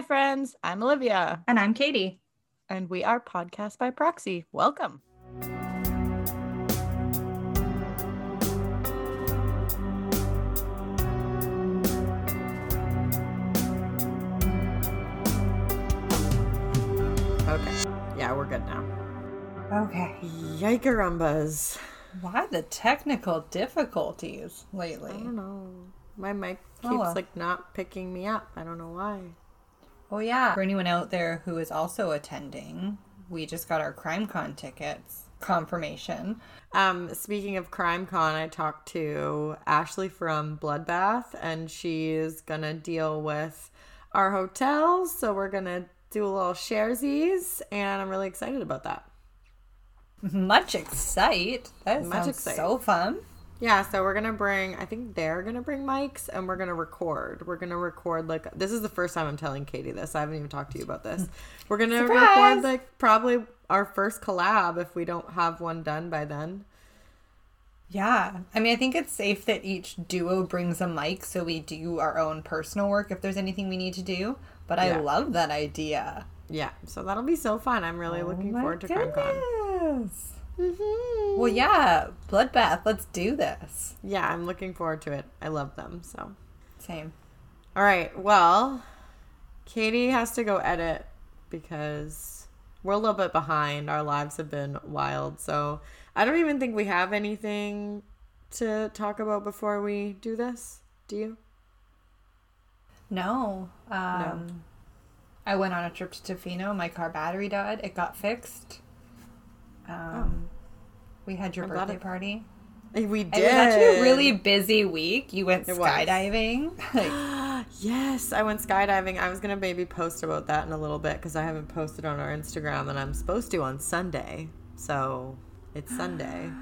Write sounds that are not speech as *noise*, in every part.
Hi, friends. I'm Olivia. And I'm Katie. And we are Podcast by Proxy. Welcome. Okay. Yeah, we're good now. Okay. Yikerumbas. Why the technical difficulties lately? I don't know. My mic oh, keeps Oh, well. like not picking me up. I don't know why. Oh, yeah. For anyone out there who is also attending, we just got our CrimeCon tickets confirmation. Um, speaking of CrimeCon, I talked to Ashley from Bloodbath, and she's gonna deal with our hotels. So we're gonna do a little sharesies, and I'm really excited about that. Much excite. That Much sounds excite. so fun. Yeah, so we're gonna bring. I think they're gonna bring mics, and we're gonna record. We're gonna record like this is the first time I'm telling Katie this. I haven't even talked to you about this. *laughs* We're gonna Surprise! record like probably our first collab if we don't have one done by then. Yeah. I mean, I think it's safe that each duo brings a mic so we do our own personal work if there's anything we need to do. But I Yeah. love that idea. Yeah, so that'll be so fun. I'm really oh looking Oh my forward to CrimeCon. Mm-hmm. Well, yeah. Bloodbath. Let's do this. Yeah, I'm looking forward to it. I love them. So, Same. all right. Well, Katie has to go edit because we're a little bit behind. Our lives have been wild. So, I don't even think we have anything to talk about before we do this. Do you? No. Um, I went on a trip to Tofino. My car battery died. It got fixed. Um, We had your I'm birthday it- party. We did. It was actually a really busy week. You went It skydiving. *laughs* like, *gasps* yes, I went skydiving. I was gonna maybe post about that in a little bit because I haven't posted on our Instagram, and I'm supposed to on Sunday. So it's Sunday. *gasps*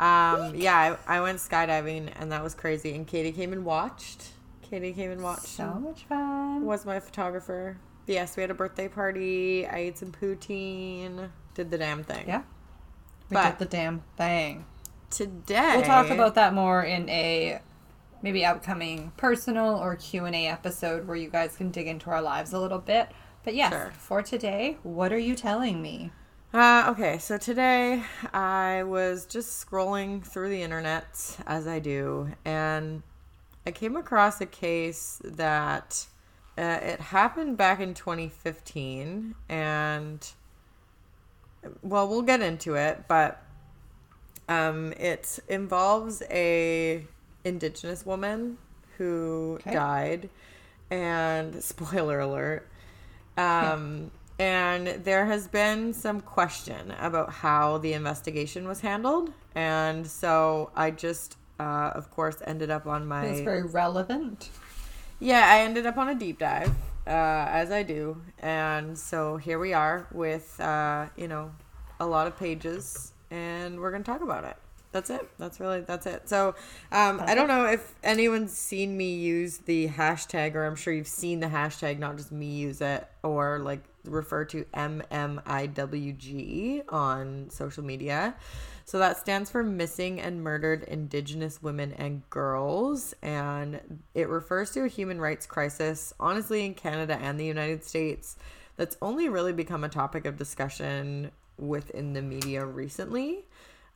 Um, yeah, I, I went skydiving, and that was crazy. And Katie came and watched. Katie came and watched. so much fun. was my photographer. Yes, we had a birthday party. I ate some poutine. Did the damn thing. Yeah. We But- did the damn thing. Today We'll talk about that more in a maybe upcoming personal or Q&A episode where you guys can dig into our lives a little bit. But yes, Sure. for today, what are you telling me? Uh, okay, so today I was just scrolling through the internet as I do, and I came across a case that uh, it happened back in 2015, and well, we'll get into it, but um, it involves a indigenous woman who Okay. died, and *laughs* spoiler alert. Um, *laughs* and there has been some question about how the investigation was handled. And so I just, uh, of course, ended up on my. It's very relevant. Yeah, I ended up on a deep dive, uh, as I do. And so here we are with, uh, you know, a lot of pages, and we're going to talk about it. That's it. That's really, that's it. So um, I don't know if anyone's seen me use the hashtag, or I'm sure you've seen the hashtag, not just me use it, or like refer to MMIWG on social media. So that stands for Missing and Murdered Indigenous Women and Girls. And it refers to a human rights crisis, honestly, in Canada and the United States, that's only really become a topic of discussion within the media recently.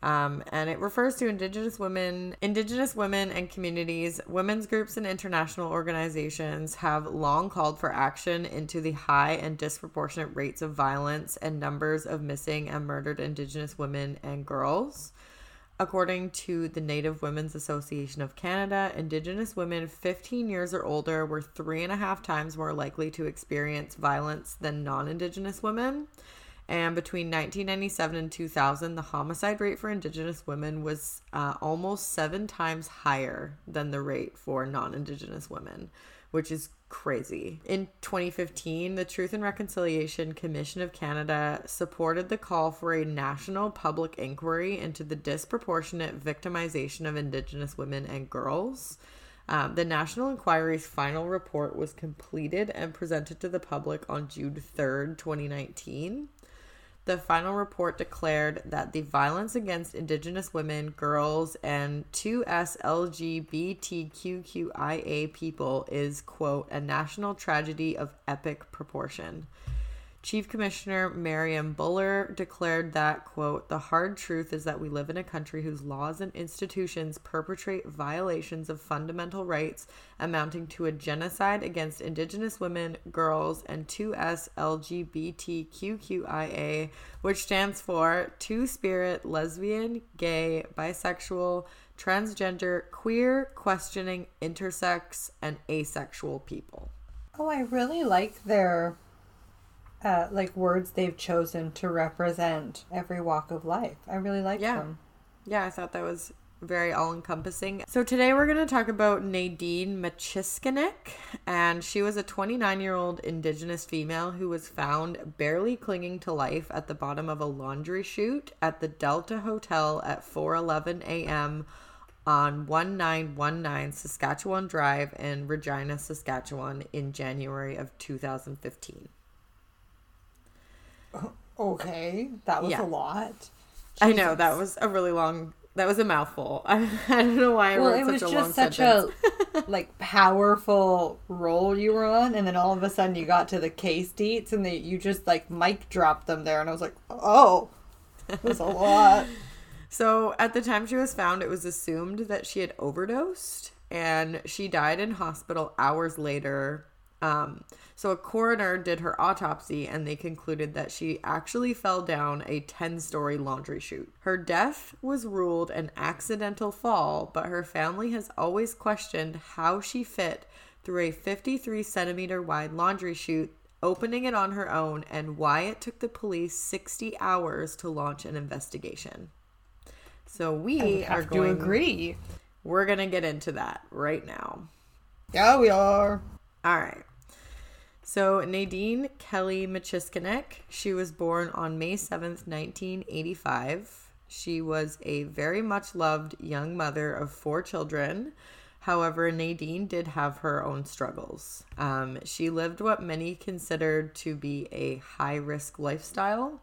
Um, and it refers to indigenous women indigenous women and communities women's groups and international organizations have long called for action into the high and disproportionate rates of violence and numbers of missing and murdered indigenous women and girls According to the Native Women's Association of Canada, Indigenous women 15 years or older were three and a half times more likely to experience violence than non Indigenous women. And between 1997 and 2000, the homicide rate for Indigenous women was uh, almost seven times higher than the rate for non Indigenous women, which is crazy. In 2015, the Truth and Reconciliation Commission of Canada supported the call for a national public inquiry into the disproportionate victimization of Indigenous women and girls. Um, the National Inquiry's final report was completed and presented to the public on June 3rd, 2019. The final report declared that the violence against Indigenous women, girls, and 2S LGBTQIA people is, quote, a national tragedy of epic proportion. Chief Commissioner Marion Buller declared that, quote, the hard truth is that we live in a country whose laws and institutions perpetrate violations of fundamental rights amounting to a genocide against Indigenous women, girls, and 2S LGBTQIA, which stands for Two Spirit, Lesbian, Gay, Bisexual, Transgender, Queer, Questioning, Intersex, and Asexual people. Oh, I really like their uh, like words they've chosen to represent every walk of life. I really like Yeah. them. Yeah, I thought that was very all encompassing. So today we're going to talk about Nadine Machiskinic, and she was a 29 year old Indigenous female who was found barely clinging to life at the bottom of a laundry chute at the Delta Hotel at 4:11 a.m. on 1919 Saskatchewan Drive in Regina, Saskatchewan, in January of 2015. Okay, that was Yeah. a lot. I know that was a really long. That was a mouthful. I, *laughs* I don't know why I Well, wrote it such was a long such sentence. a *laughs* like powerful role you were on, and then all of a sudden you got to the case deets, and they you just like mic dropped them there, and I was like, oh, that was a lot. *laughs* So at the time she was found, it was assumed that she had overdosed and she died in hospital hours later. Um, so a coroner did her autopsy and they concluded that she actually fell down a 10 story laundry chute. Her death was ruled an accidental fall, but her family has always questioned how she fit through a 53 centimeter wide laundry chute opening it on her own and why it took the police 60 hours to launch an investigation. So we are have to agree. we're going to get into that right now. Yeah, we are. All right. So Nadine Kelly Machiskinic, she was born on May 7th, 1985. She was a very much loved young mother of four children. However, Nadine did have her own struggles. Um, she lived what many considered to be a high risk lifestyle.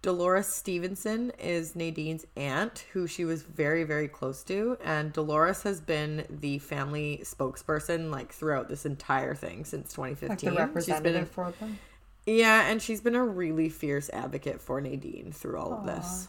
Dolores Stevenson is Nadine's aunt, who she was very, very close to. And Dolores has been the family spokesperson like throughout this entire thing since 2015. Like the She's been a- representative for them. yeah, and she's been a really fierce advocate for Nadine through all of this.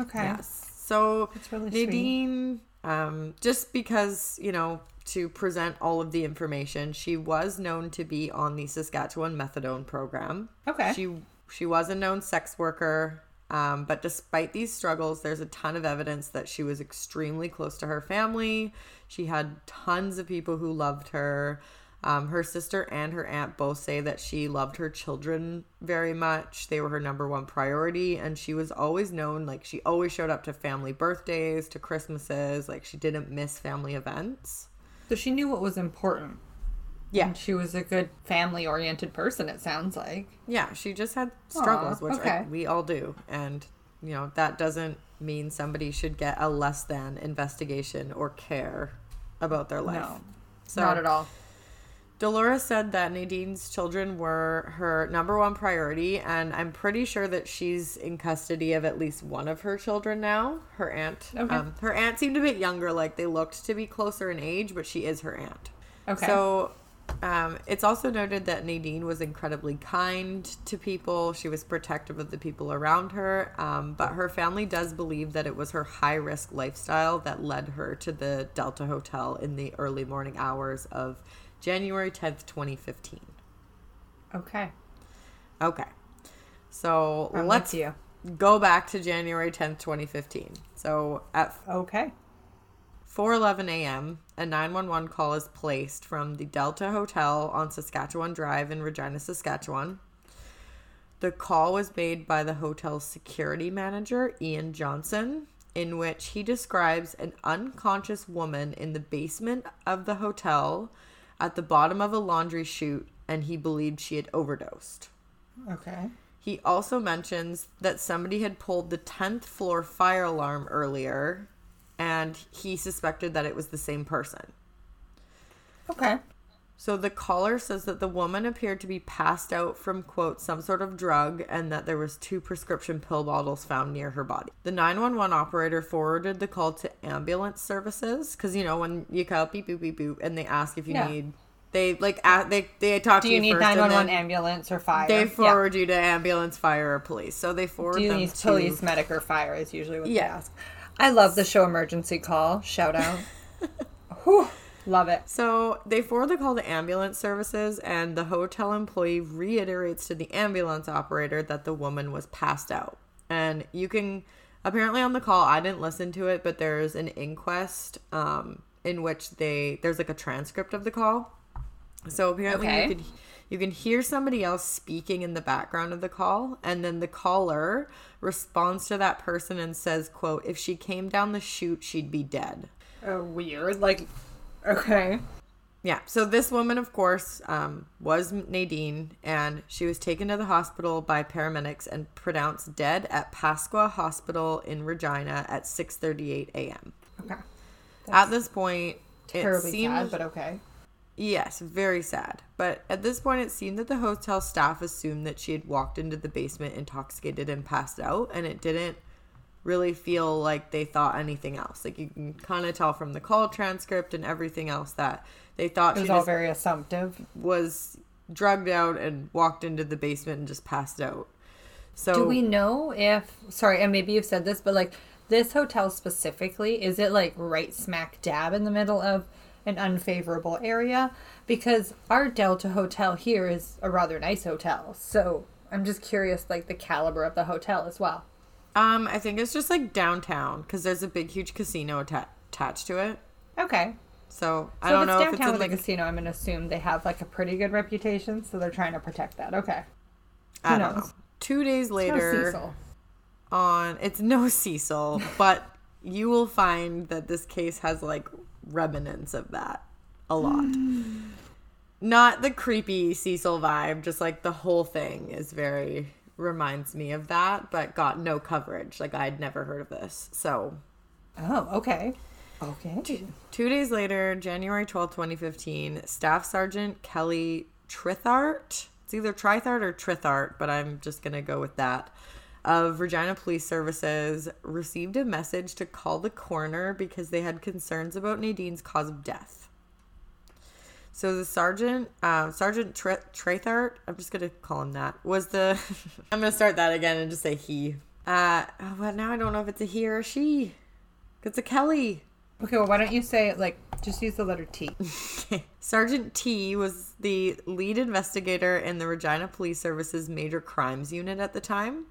Okay. Yes. So That's really. Nadine, um, just because, you know, to present all of the information, she was known to be on the Saskatchewan methadone program. Okay. She she was a known sex worker, um, but despite these struggles, there's a ton of evidence that she was extremely close to her family. She had tons of people who loved her. Um, her sister and her aunt both say that she loved her children very much. They were her number one priority, and she was always known like she always showed up to family birthdays, to Christmases. Like she didn't miss family events. So she knew what was important. Yeah. And she was a good family oriented person, it sounds like. Yeah, she just had struggles, Aw, which okay. I, we all do. And, you know, that doesn't mean somebody should get a less than investigation or care about their life. No. So, Not at all. Dolores said that Nadine's children were her number one priority, and I'm pretty sure that she's in custody of at least one of her children now. Her aunt. Okay. Um, her aunt seemed a bit younger, like they looked to be closer in age, but she is her aunt. Okay. So um, it's also noted that Nadine was incredibly kind to people. She was protective of the people around her. Um, but her family does believe that it was her high risk lifestyle that led her to the Delta Hotel in the early morning hours of January 10th, 2015. Okay. Okay. So I'm let's you. go back to January 10th, 2015. So at Okay. 4:11 a.m., a 911 call is placed from the Delta Hotel on Saskatchewan Drive in Regina, Saskatchewan. The call was made by the hotel's security manager, Ian Johnson, in which he describes an unconscious woman in the basement of the hotel at the bottom of a laundry chute and he believed she had overdosed. Okay. He also mentions that somebody had pulled the 10th floor fire alarm earlier and he suspected that it was the same person. Okay. So the caller says that the woman appeared to be passed out from quote some sort of drug and that there was two prescription pill bottles found near her body. The 911 operator forwarded the call to ambulance services cuz you know when you call beep boop beep boop and they ask if you Yeah. need they like they they talk Do to you you, need and 911 then ambulance or fire? they Yeah. forward you to ambulance, fire or police. So they forward Do you them need to police, medic, or fire? Is usually what they ask. I love the show emergency call. Shout out. *laughs* Whew, love it. So they forward the call to ambulance services, and the hotel employee reiterates to the ambulance operator that the woman was passed out. And you can apparently on the call, I didn't listen to it, but there's an inquest um, in which they there's like a transcript of the call. So apparently Okay. you could you can hear somebody else speaking in the background of the call, and then the caller responds to that person and says, "quote If she came down the chute, she'd be dead." Oh, weird. Like, okay. Yeah. So this woman, of course, um, was Nadine, and she was taken to the hospital by paramedics and pronounced dead at Pasqua Hospital in Regina at 6:38 a.m. Okay. At this point, it seemed sad, but okay. Yes, very sad. But at this point, it seemed that the hotel staff assumed that she had walked into the basement intoxicated and passed out, and it didn't really feel like they thought anything else. Like you can kind of tell from the call transcript and everything else that they thought It she was all very assumptive. was drugged out and walked into the basement and just passed out. So Do we know if sorry, and maybe you've said this, but like this hotel specifically, is it like right smack dab in the middle of an unfavorable area? Because our Delta hotel here is a rather nice hotel. So I'm just curious, like the caliber of the hotel as well. um I think it's just like downtown because there's a big huge casino atta- attached to it. Okay. So I So don't if know if it's in like a casino, I'm gonna assume they have like a pretty good reputation, so they're trying to protect that. Okay. I who don't know. Two days No later Cecil. on it's no Cecil, but you will find that this case has like remnants of that a lot. Hmm. Not the creepy Cecil vibe, just like the whole thing is very reminds me of that, but got no coverage. Like I'd never heard of this. So Oh, okay. Okay. Two days later, January twelfth, 2015, Staff Sergeant Kelly Trithart, it's either Trithart or Trithart, but I'm just going to go with that, of Regina Police Services received a message to call the coroner because they had concerns about Nadine's cause of death. So the sergeant, uh, Sergeant Tre- Trethart, I'm just gonna call him that, was the. *laughs* I'm gonna start that again and just say he. Uh, oh, well, now I don't know if it's a he or a she. It's a Kelly. Okay, well, why don't you say like just use the letter T? *laughs* Sergeant T was the lead investigator in the Regina Police Service's Major Crimes Unit at the time.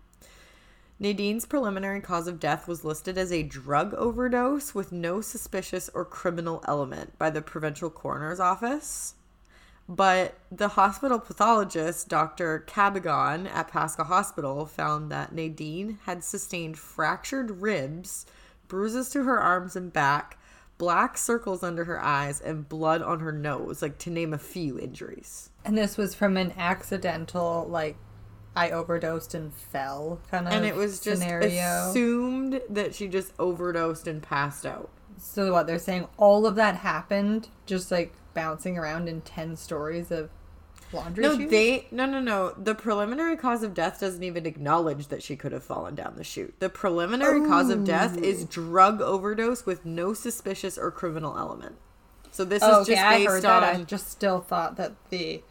Nadine's preliminary cause of death was listed as a drug overdose with no suspicious or criminal element by the provincial coroner's office. But the hospital pathologist, Dr. Cabagon at Pasqua Hospital, found that Nadine had sustained fractured ribs, bruises to her arms and back, black circles under her eyes, and blood on her nose, like to name a few injuries. And this was from an accidental, like, I overdosed and fell kind of And it was just scenario. assumed that she just overdosed and passed out. so what they're saying, all of that happened, just like bouncing around in ten stories of laundry No, shoes? they no no no. The preliminary cause of death doesn't even acknowledge that she could have fallen down the chute. The preliminary cause of death is oh. drug overdose with no suspicious or criminal element. So this Oh, is okay, just I based heard on that. I just still thought that the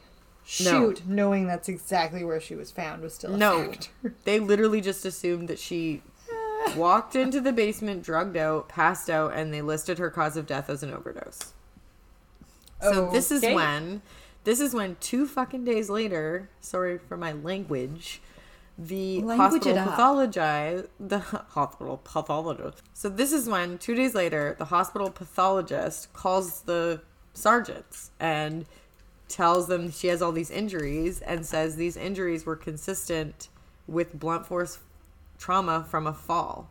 No. chute, knowing that's exactly where she was found, was still a no. *laughs* They literally just assumed that she *laughs* walked into the basement, drugged out, passed out, and they listed her cause of death as an overdose. So this is when this is when two fucking days later, sorry for my language, the Language hospital it pathologist the hospital pathologist. So this is when two days later the hospital pathologist calls the sergeants and tells them she has all these injuries and says these injuries were consistent with blunt force trauma from a fall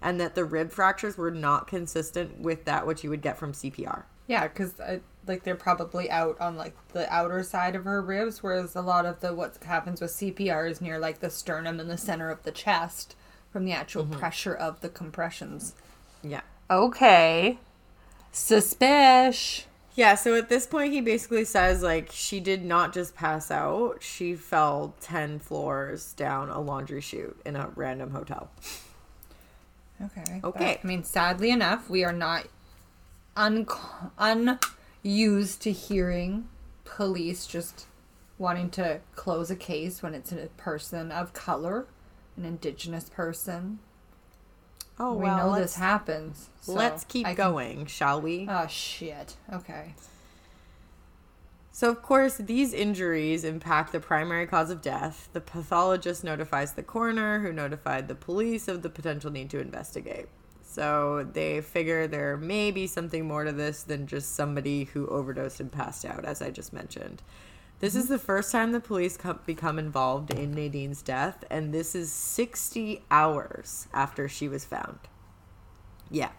and that the rib fractures were not consistent with that which you would get from CPR. Yeah, because like they're probably out on like the outer side of her ribs, whereas a lot of the what happens with CPR is near like the sternum and the center of the chest from the actual Mm-hmm. pressure of the compressions. Yeah. Okay, suspish. Yeah, so at this point, he basically says, like, she did not just pass out, she fell 10 floors down a laundry chute in a random hotel. Okay. Okay. But, I mean, sadly enough, we are not un- unused to hearing police just wanting to close a case when it's a person of color, an indigenous person. Oh, we well, know this happens. so let's keep I can- going, shall we? Oh, shit. Okay. So, of course, these injuries impact the primary cause of death. The pathologist notifies the coroner, who notified the police of the potential need to investigate. So, they figure there may be something more to this than just somebody who overdosed and passed out, as I just mentioned. This is the first time the police come, become involved in Nadine's death, and this is 60 hours after she was found. Yeah.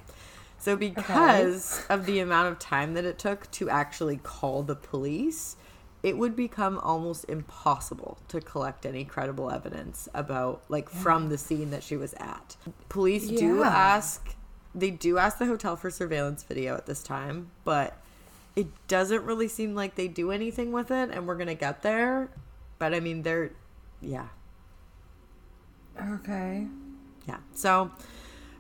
So, because of the amount of time that it took to actually call the police, it would become almost impossible to collect any credible evidence about, like, from the scene that she was at. Police do ask, they do ask the hotel for surveillance video at this time, but it doesn't really seem like they do anything with it, and we're gonna get there. But I mean, they're, yeah, Okay. yeah. So,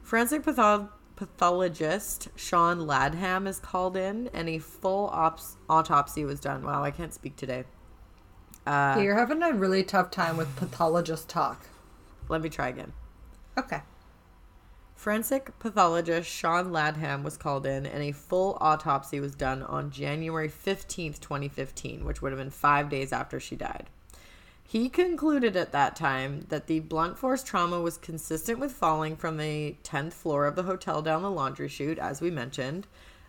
forensic patho- pathologist Sean Ladham is called in, and a full ops- autopsy was done. Wow, I can't speak today. Uh, You're having a really tough time with pathologist talk. let me try again. Okay. Forensic pathologist Sean Ladham was called in, and a full autopsy was done on January 15th, 2015, which would have been five days after she died. He concluded at that time that the blunt force trauma was consistent with falling from the 10th floor of the hotel down the laundry chute, as we mentioned.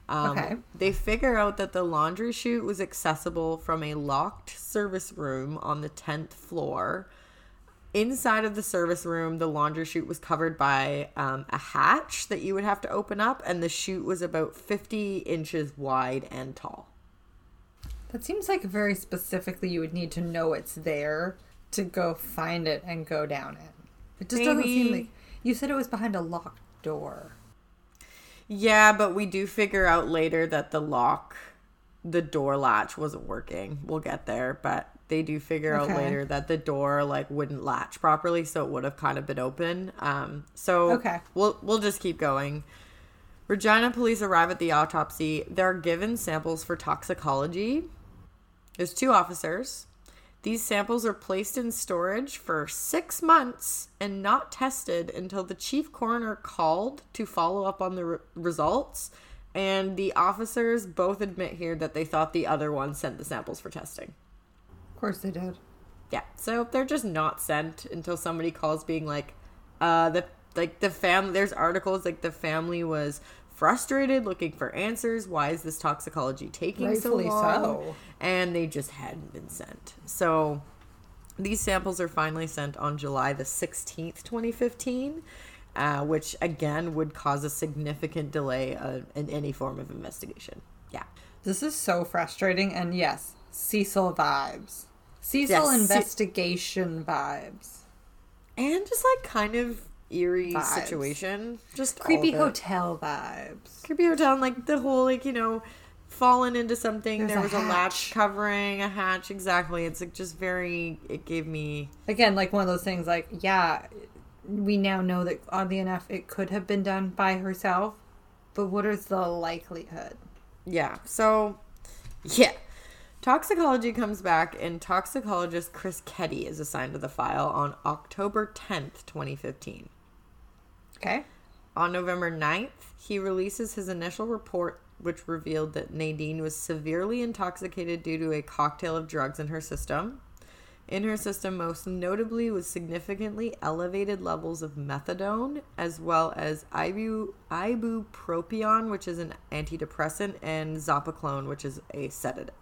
Um, Okay. They figure out that the laundry chute was accessible from a locked service room on the 10th floor. Inside of the service room, the laundry chute was covered by um, a hatch that you would have to open up, and the chute was about 50 inches wide and tall. That seems like very specifically you would need to know it's there to go find it and go down it. It just doesn't seem like you said it was behind a locked door. Yeah, but we do figure out later that the lock, the door latch wasn't working. We'll get there, but they do figure out later that the door like wouldn't latch properly, so it would have kind of been open. Um, so Okay. we'll we'll just keep going. Regina police arrive at the autopsy. They're given samples for toxicology. There's two officers. These samples are placed in storage for six months and not tested until the chief coroner called to follow up on the re- results. And the officers both admit here that they thought the other one sent the samples for testing. Of course they did. Yeah, so they're just not sent until somebody calls, being like, uh, the like the family. There's articles like the family was frustrated, looking for answers. Why is this toxicology taking Rightfully so long? so. And they just hadn't been sent. So these samples are finally sent on July the 16th, 2015. Uh, which again would cause a significant delay uh, in any form of investigation. Yeah. This is so frustrating and yes, Cecil vibes. Cecil Yes, investigation vibes. And just like kind of eerie Vibes. situation. Just Creepy hotel vibes. creepy hotel and like the whole like you know fallen into something There's there a was a latch covering a hatch exactly it's like just very it gave me Again, like one of those things like, yeah, we now know that oddly enough it could have been done by herself, but what is the likelihood? yeah so yeah toxicology comes back and toxicologist chris keddy is assigned to the file on october 10th 2015 Okay. On November 9th, he releases his initial report, which revealed that Nadine was severely intoxicated due to a cocktail of drugs in her system. In her system, most notably, was significantly elevated levels of methadone, as well as ibu, ibupropion, which is an antidepressant, and zopiclone, which is a sedative.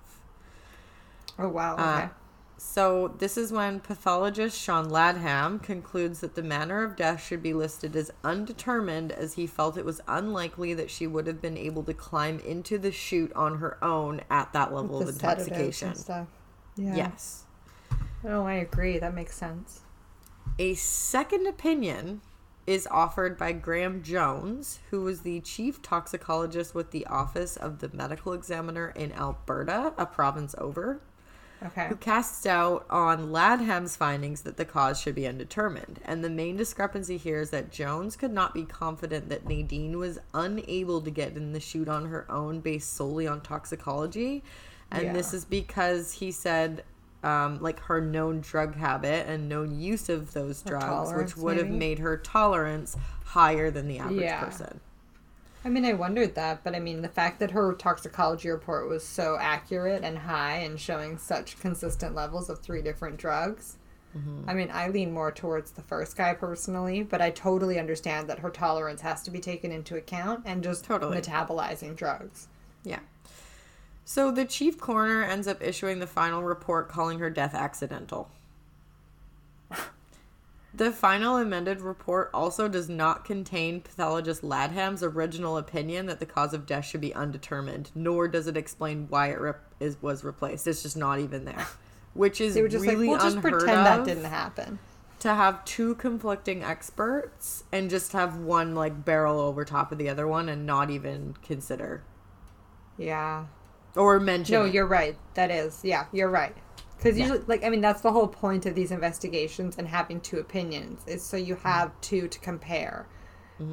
Oh wow. Uh, Okay. So this is when pathologist Sean Ladham concludes that the manner of death should be listed as undetermined as he felt it was unlikely that she would have been able to climb into the chute on her own at that level The of intoxication. Yeah. Yes. Oh, I agree. That makes sense. A second opinion is offered by Graham Jones, who was the chief toxicologist with the Office of the Medical Examiner in Alberta, a province over, Okay. who casts doubt on Ladham's findings that the cause should be undetermined. And the main discrepancy here is that Jones could not be confident that Nadine was unable to get in the chute on her own based solely on toxicology. And this is because he said, um, like her known drug habit and known use of those Her drugs, which would have made her tolerance higher than the average Yeah. person. I mean, I wondered that, but I mean, the fact that her toxicology report was so accurate and high and showing such consistent levels of three different drugs. Mm-hmm. I mean, I lean more towards the first guy personally, but I totally understand that her tolerance has to be taken into account and just Totally. metabolizing drugs. Yeah. So the chief coroner ends up issuing the final report calling her death accidental. *laughs* The final amended report also does not contain pathologist Ladham's original opinion that the cause of death should be undetermined, nor does it explain why it rep- is, was replaced. It's just not even there, which is They were just really like, we'll just pretend that didn't happen. to have two conflicting experts and just have one like barrel over top of the other one and not even consider Yeah. or mention. No, it. you're right. That is, yeah, you're right. Because Yeah. usually, like, I mean, that's the whole point of these investigations and having two opinions is so you Mm-hmm. have two to compare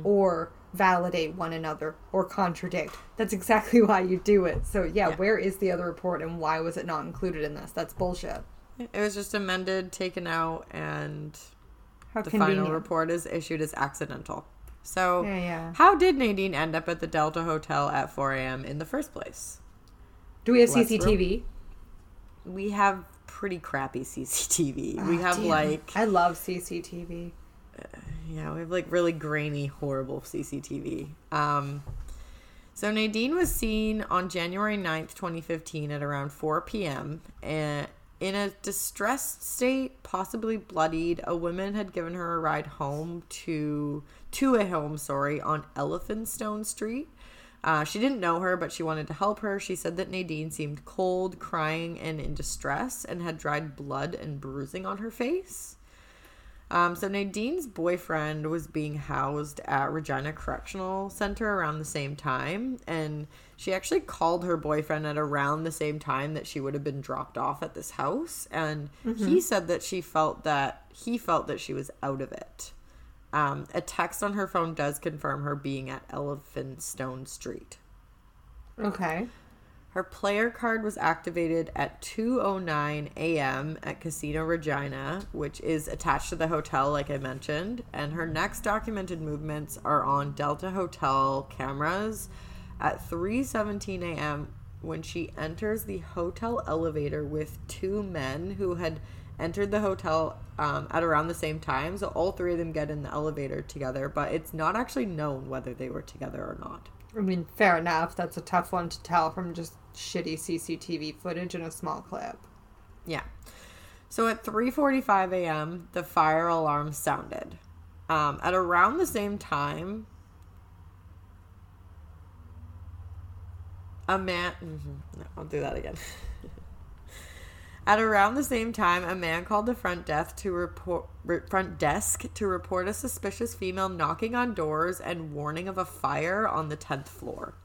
or validate one another or contradict. That's exactly *laughs* why you do it. So, yeah, Yeah. where is the other report and why was it not included in this? That's bullshit. It was just amended, taken out, and How the convenient. final report is issued as accidental. So, Yeah, yeah. how did Nadine end up at the Delta Hotel at 4 a.m. in the first place? Do we have Let's CCTV? We have pretty crappy *laughs* CCTV. we Ah, have damn. like, I love CCTV. yeah, we have like really grainy, horrible CCTV. Um, so Nadine was seen on January 9th, 2015 at around 4 p.m. And in a distressed state, possibly bloodied, a woman had given her a ride home to to a home, sorry, on Elphinstone Street. Uh, she didn't know her, but she wanted to help her. She said that Nadine seemed cold, crying, and in distress, and had dried blood and bruising on her face. Um, so Nadine's boyfriend was being housed at Regina Correctional Center around the same time, and she actually called her boyfriend at around the same time that she would have been dropped off at this house, and he said that she felt that he felt that she was out of it. Um, a text on her phone does confirm her being at Elphinstone Street. Okay. Her player card was activated at 2:09 a.m. at Casino Regina, which is attached to the hotel like I mentioned, and her next documented movements are on Delta Hotel cameras at 3:17 a.m. when she enters the hotel elevator with two men who had entered the hotel um, at around the same time. So all three of them get in the elevator together, but it's not actually known whether they were together or not. I mean, fair enough. That's a tough one to tell from just shitty CCTV footage in a small clip. Yeah. So at 3:45 a.m., the fire alarm sounded. Um, at around the same time, a man. mhm, No, I'll do that again. *laughs* At around the same time, a man called the front desk to report front desk to report a suspicious female knocking on doors and warning of a fire on the tenth floor.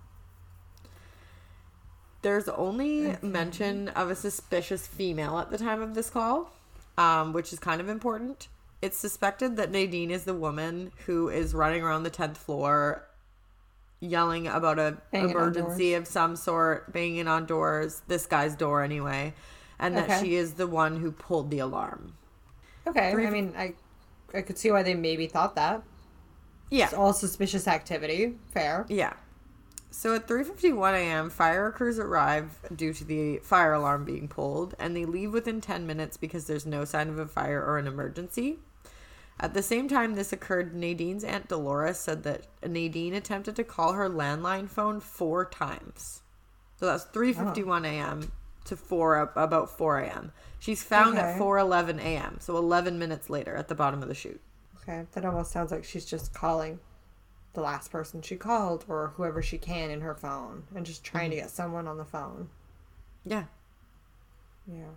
There's only mention of a suspicious female at the time of this call, um, which is kind of important. It's suspected that Nadine is the woman who is running around the tenth floor, yelling about a Banging emergency of some sort, banging on doors. This guy's door anyway, and that she is the one who pulled the alarm. Okay, Three- I mean, I, I could see why they maybe thought that. Yeah, It's all suspicious activity. Fair. Yeah. So at 3:51 a.m., fire crews arrive due to the fire alarm being pulled, and they leave within 10 minutes because there's no sign of a fire or an emergency. At the same time this occurred, Nadine's aunt Dolores said that Nadine attempted to call her landline phone four times. So that's 3:51 a.m. to 4 about 4 a.m. She's found at 4:11 a.m. So 11 minutes later at the bottom of the chute. Okay, that almost sounds like she's just calling the last person she called or whoever she can in her phone and just trying to get someone on the phone. Yeah. Yeah.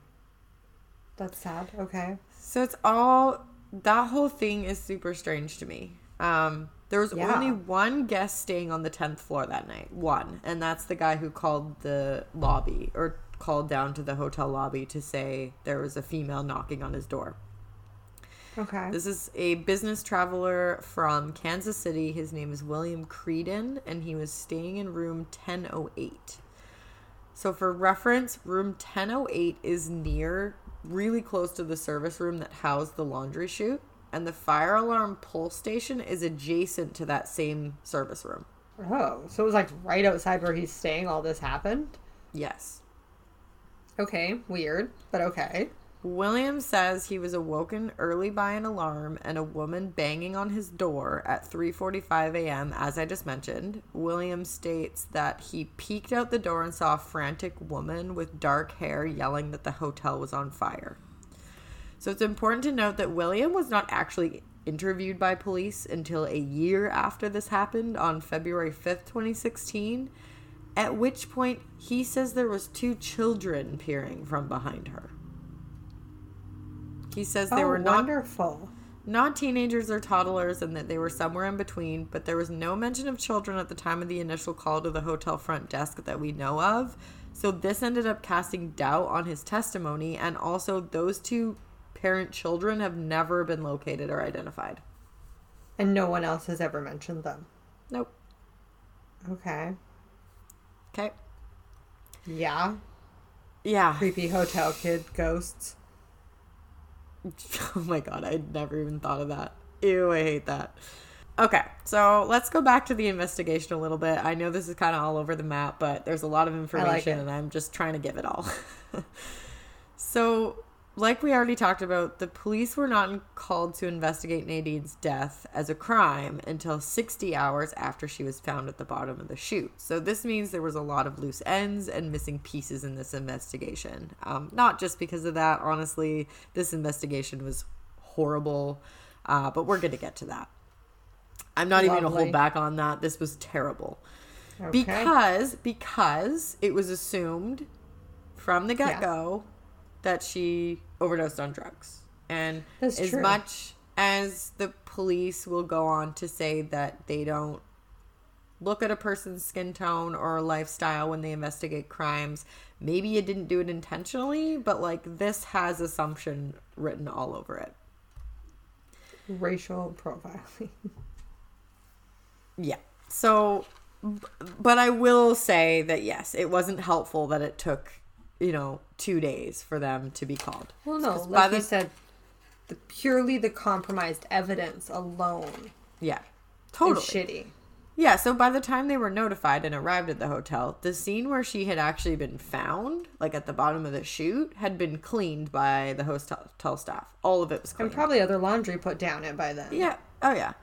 That's sad. Okay. So it's all that whole thing is super strange to me. Um, there was Yeah. only one guest staying on the 10th floor that night. One. And that's the guy who called the lobby or called down to the hotel lobby to say there was a female knocking on his door. Okay. This is a business traveler from Kansas City. His name is William Creedon, and he was staying in room 1008. So, for reference, room 1008 is near, really close to the service room that housed the laundry chute, and the fire alarm pull station is adjacent to that same service room. oh, so it was like right outside where he's staying. All this happened. Yes. Okay, weird, but okay. William says he was awoken early by an alarm and a woman banging on his door at 3:45 a.m. as I just mentioned. William states that he peeked out the door and saw a frantic woman with dark hair yelling that the hotel was on fire. So it's important to note that William was not actually interviewed by police until a year after this happened on February 5th, 2016, at which point he says there was two children peering from behind her. He says they oh, were not wonderful. not teenagers or toddlers and that they were somewhere in between, but there was no mention of children at the time of the initial call to the hotel front desk that we know of. So this ended up casting doubt on his testimony and also those two parent children have never been located or identified. And no one else has ever mentioned them. Nope. Okay. Okay. Yeah. Yeah. Creepy hotel kid ghosts. *laughs* Oh my god, I'd never even thought of that. Ew, I hate that. Okay, so let's go back to the investigation a little bit. I know this is kind of all over the map, but there's a lot of information it. and I'm just trying to give it all. *laughs* so, like we already talked about, the police were not called to investigate Nadine's death as a crime until 60 hours after she was found at the bottom of the chute. So, this means there was a lot of loose ends and missing pieces in this investigation. Um, not just because of that, honestly, this investigation was horrible, uh, but we're going to get to that. I'm not even going to hold back on that. This was terrible Okay. because because it was assumed from the get go that she overdosed on drugs, and That's as true. much as the police will go on to say that they don't look at a person's skin tone or lifestyle when they investigate crimes, maybe you didn't do it intentionally, but like this has assumption written all over it. Racial profiling. *laughs* Yeah. So, but I will say that yes, it wasn't helpful that it took, you know, two days for them to be called. Well, no, like by you said, the purely the compromised evidence alone Yeah. Totally. shitty. Yeah, so by the time they were notified and arrived at the hotel, the scene where she had actually been found, like at the bottom of the chute, had been cleaned by the hotel hotel staff. All of it was cleaned. And probably other laundry put down it by then. yeah. Oh yeah.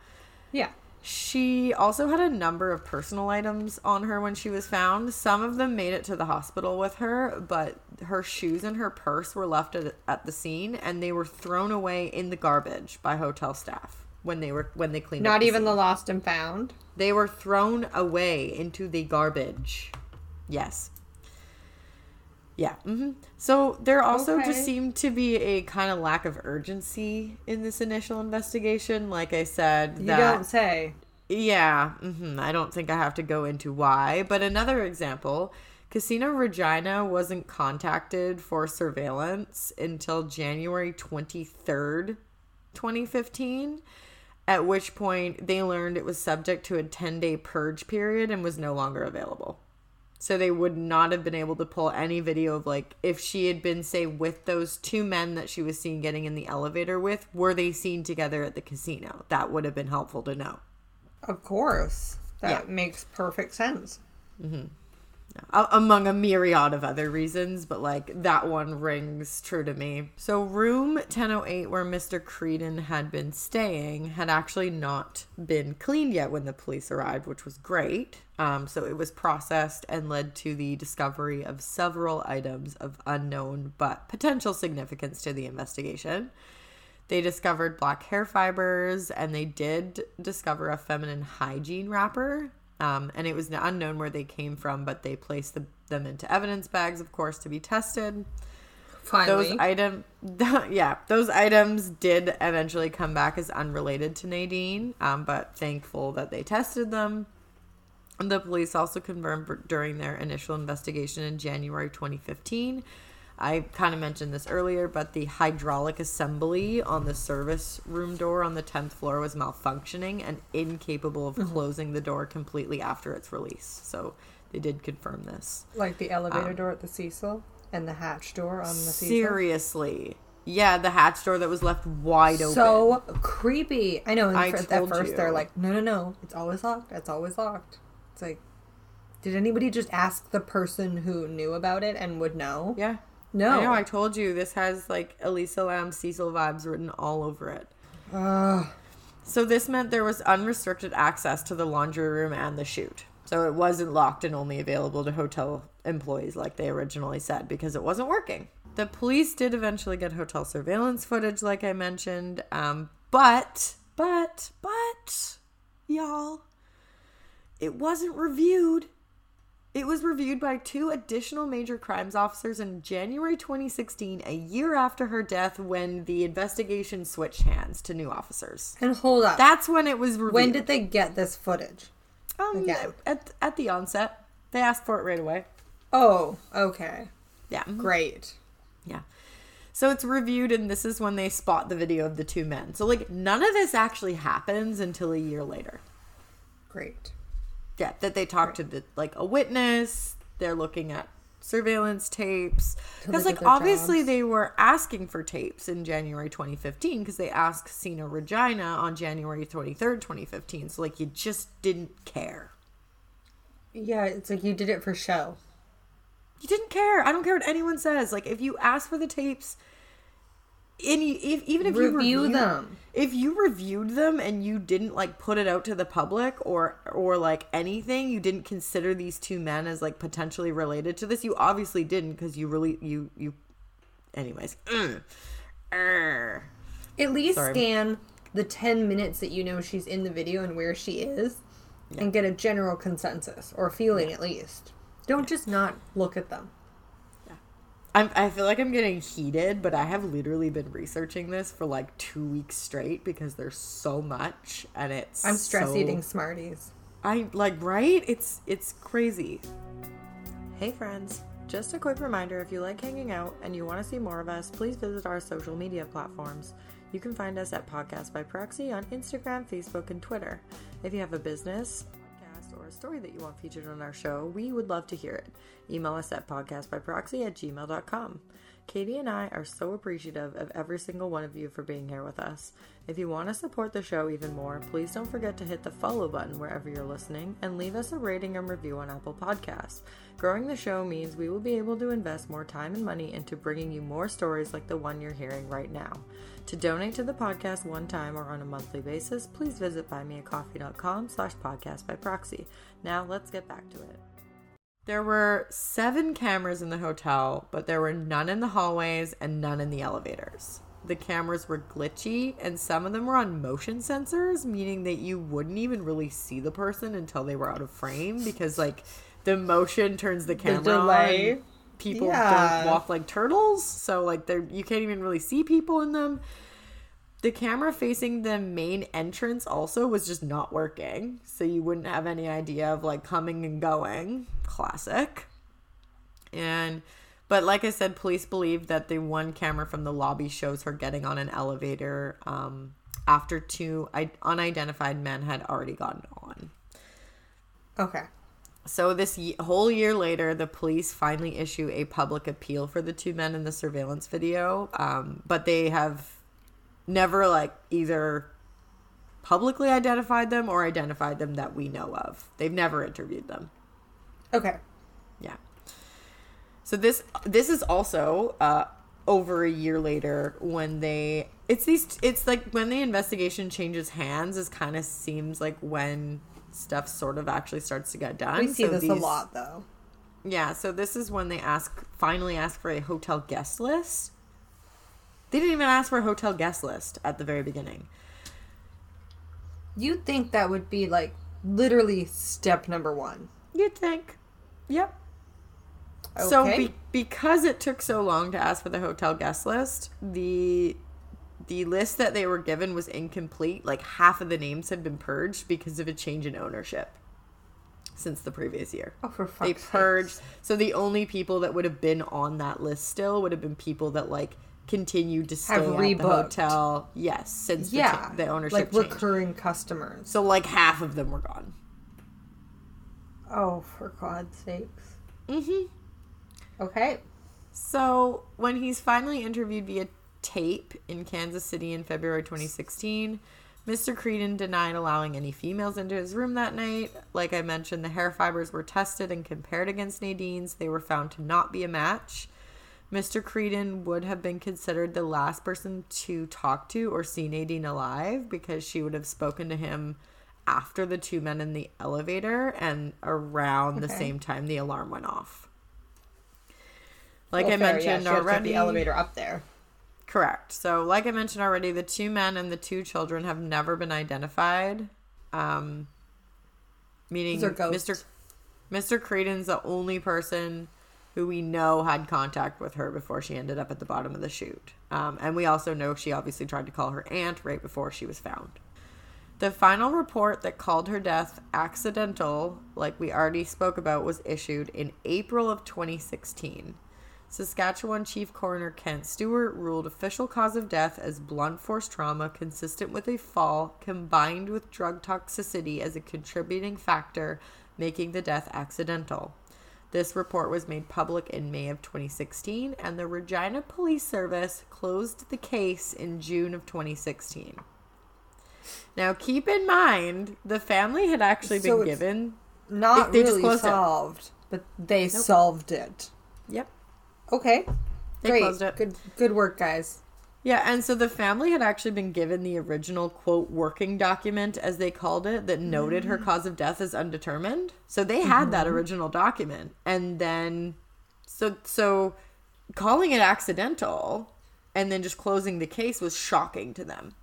Yeah. She also had a number of personal items on her when she was found. Some of them made it to the hospital with her, but her shoes and her purse were left at, at the scene and they were thrown away in the garbage by hotel staff when they were when they cleaned up Not even the lost and found. They were thrown away into the garbage. Yes. Yeah. hmm So there also Okay. just seemed to be a kind of lack of urgency in this initial investigation. Like I said, You that don't say. yeah, hmm I don't think I have to go into why. But another example Casino Regina wasn't contacted for surveillance until January 23rd, 2015, at which point they learned it was subject to a 10 day purge period and was no longer available. So they would not have been able to pull any video of like if she had been say with those two men that she was seen getting in the elevator with, were they seen together at the casino? That would have been helpful to know. Of course. That Yeah. makes perfect sense. Mm-hmm. Among a myriad of other reasons, but like that one rings true to me. So, room 1008, where Mr. Creedon had been staying, had actually not been cleaned yet when the police arrived, which was great. Um, so, it was processed and led to the discovery of several items of unknown but potential significance to the investigation. They discovered black hair fibers and they did discover a feminine hygiene wrapper. Um, and it was unknown where they came from, but they placed the, them into evidence bags, of course, to be tested. Finally. those item *laughs* yeah those items did eventually come back as unrelated to nadine um, but thankful that they tested them and the police also confirmed during their initial investigation in january 2015 i kind of mentioned this earlier but the hydraulic assembly on the service room door on the 10th floor was malfunctioning and incapable of mm-hmm. closing the door completely after its release so they did confirm this like the elevator um, door at the Cecil and the hatch door on the Cecil. Seriously. Yeah, the hatch door that was left wide open. So creepy. I know. I fir- at first you. they're like, no, no, no, it's always locked. It's always locked. It's like, did anybody just ask the person who knew about it and would know? yeah. No. I know, I told you this has like Elisa Lam Cecil vibes written all over it. Ugh. So this meant there was unrestricted access to the laundry room and the chute. So it wasn't locked and only available to hotel employees like they originally said because it wasn't working. The police did eventually get hotel surveillance footage, like I mentioned, um, but, but, but, y'all, it wasn't reviewed. It was reviewed by two additional major crimes officers in January 2016, a year after her death, when the investigation switched hands to new officers. And hold up. That's when it was reviewed. when did they get this footage? um, again? at at the onset? They asked for it right away. Oh, okay. Yeah, Great. yeah. So it's reviewed, and this is when they spot the video of the two men. So like none of this actually happens until a year later. Great. Yeah, that they talk to the like a witness. They're looking at surveillance tapes because like obviously jobs. they were asking for tapes in January 2015 because they asked Cena Regina on January 23rd 2015 so like you just didn't care Yeah, it's like you did it for show. you didn't care I don't care what anyone says like if you ask for the tapes any if even if you Review reviewed- them. if you reviewed them and you didn't like put it out to the public or or like anything you didn't consider these two men as like potentially related to this you obviously didn't because you really you you anyways Mm. At least Sorry. scan the 10 minutes that you know she's in the video and where she is and get a general consensus or feeling at least. Don't just not look at them. I'm, I feel like I'm getting heated, but I have literally been researching this for like two weeks straight because there's so much, and it's I'm stress so- eating Smarties. I like right? It's it's crazy. Hey friends, just a quick reminder if you like hanging out and you want to see more of us, please visit our social media platforms. You can find us at Podcast by Proxy on Instagram, Facebook, and Twitter. If you have a business, podcast, or a story that you want featured on our show, we would love to hear it. Email us at podcastbyproxy at gmail.com. Katie and I are so appreciative of every single one of you for being here with us. If you want to support the show even more, please don't forget to hit the follow button wherever you're listening and leave us a rating and review on Apple Podcasts. Growing the show means we will be able to invest more time and money into bringing you more stories like the one you're hearing right now. To donate to the podcast one time or on a monthly basis, please visit buymeacoffee.com slash podcast by proxy. Now let's get back to it. There were seven cameras in the hotel, but there were none in the hallways and none in the elevators. The cameras were glitchy, and some of them were on motion sensors, meaning that you wouldn't even really see the person until they were out of frame because, like, the motion turns the camera delay. on. People Yeah. don't walk like turtles, so like they're you can't even really see people in them. The camera facing the main entrance also was just not working, so you wouldn't have any idea of like coming and going. Classic. And but like I said, police believe that the one camera from the lobby shows her getting on an elevator um, after two I- unidentified men had already gotten on. Okay. So this ye- whole year later, the police finally issue a public appeal for the two men in the surveillance video, um, but they have never like either publicly identified them or identified them that we know of. They've never interviewed them. Okay. Yeah. So this this is also uh, over a year later when they it's these it's like when the investigation changes hands is kind of seems like when stuff sort of actually starts to get done. We see So this a lot though. Yeah, so this is when they ask finally ask for a hotel guest list. They didn't even ask for a hotel guest list at the very beginning. You'd think that would be like literally step number one. You'd think. Yep. So Okay. be- because it took so long to ask for the hotel guest list, the the list that they were given was incomplete. Like half of the names had been purged because of a change in ownership since the previous year. Oh, for fuck's they purged. sakes. So the only people that would have been on that list still would have been people that like continued to stay Have at the hotel. Yes, since the, Yeah. cha- the ownership like changed. recurring customers. so like half of them were gone. Oh, for God's sakes. Mm-hmm. Okay. So, when he's finally interviewed via tape in Kansas City in February 2016, Mr. Creedon denied allowing any females into his room that night. Like I mentioned, the hair fibers were tested and compared against Nadine's. They were found to not be a match. Mr. Creedon would have been considered the last person to talk to or see Nadine alive because she would have spoken to him after the two men in the elevator and around the same time the alarm went off. Like Well, I fair, yeah, mentioned to already, the elevator up there. Correct. So, like I mentioned already, the two men and the two children have never been identified. Um, meaning These are ghosts. Mr. Mr. Creighton's the only person who we know had contact with her before she ended up at the bottom of the chute. Um, and we also know she obviously tried to call her aunt right before she was found. The final report that called her death accidental, like we already spoke about, was issued in April of 2016. Saskatchewan Chief Coroner Kent Stewart ruled official cause of death as blunt force trauma consistent with a fall combined with drug toxicity as a contributing factor, making the death accidental. This report was made public in May of 2016, and the Regina Police Service closed the case in June of 2016. Now, keep in mind, the family had actually So been given. Not They- really closed it. solved, but they solved it. Yep. Okay. They Great. closed it. Good good work, guys. Yeah, and so the family had actually been given the original quote working document, as they called it, that noted her cause of death as undetermined. So they had that original document, and then so so calling it accidental and then just closing the case was shocking to them.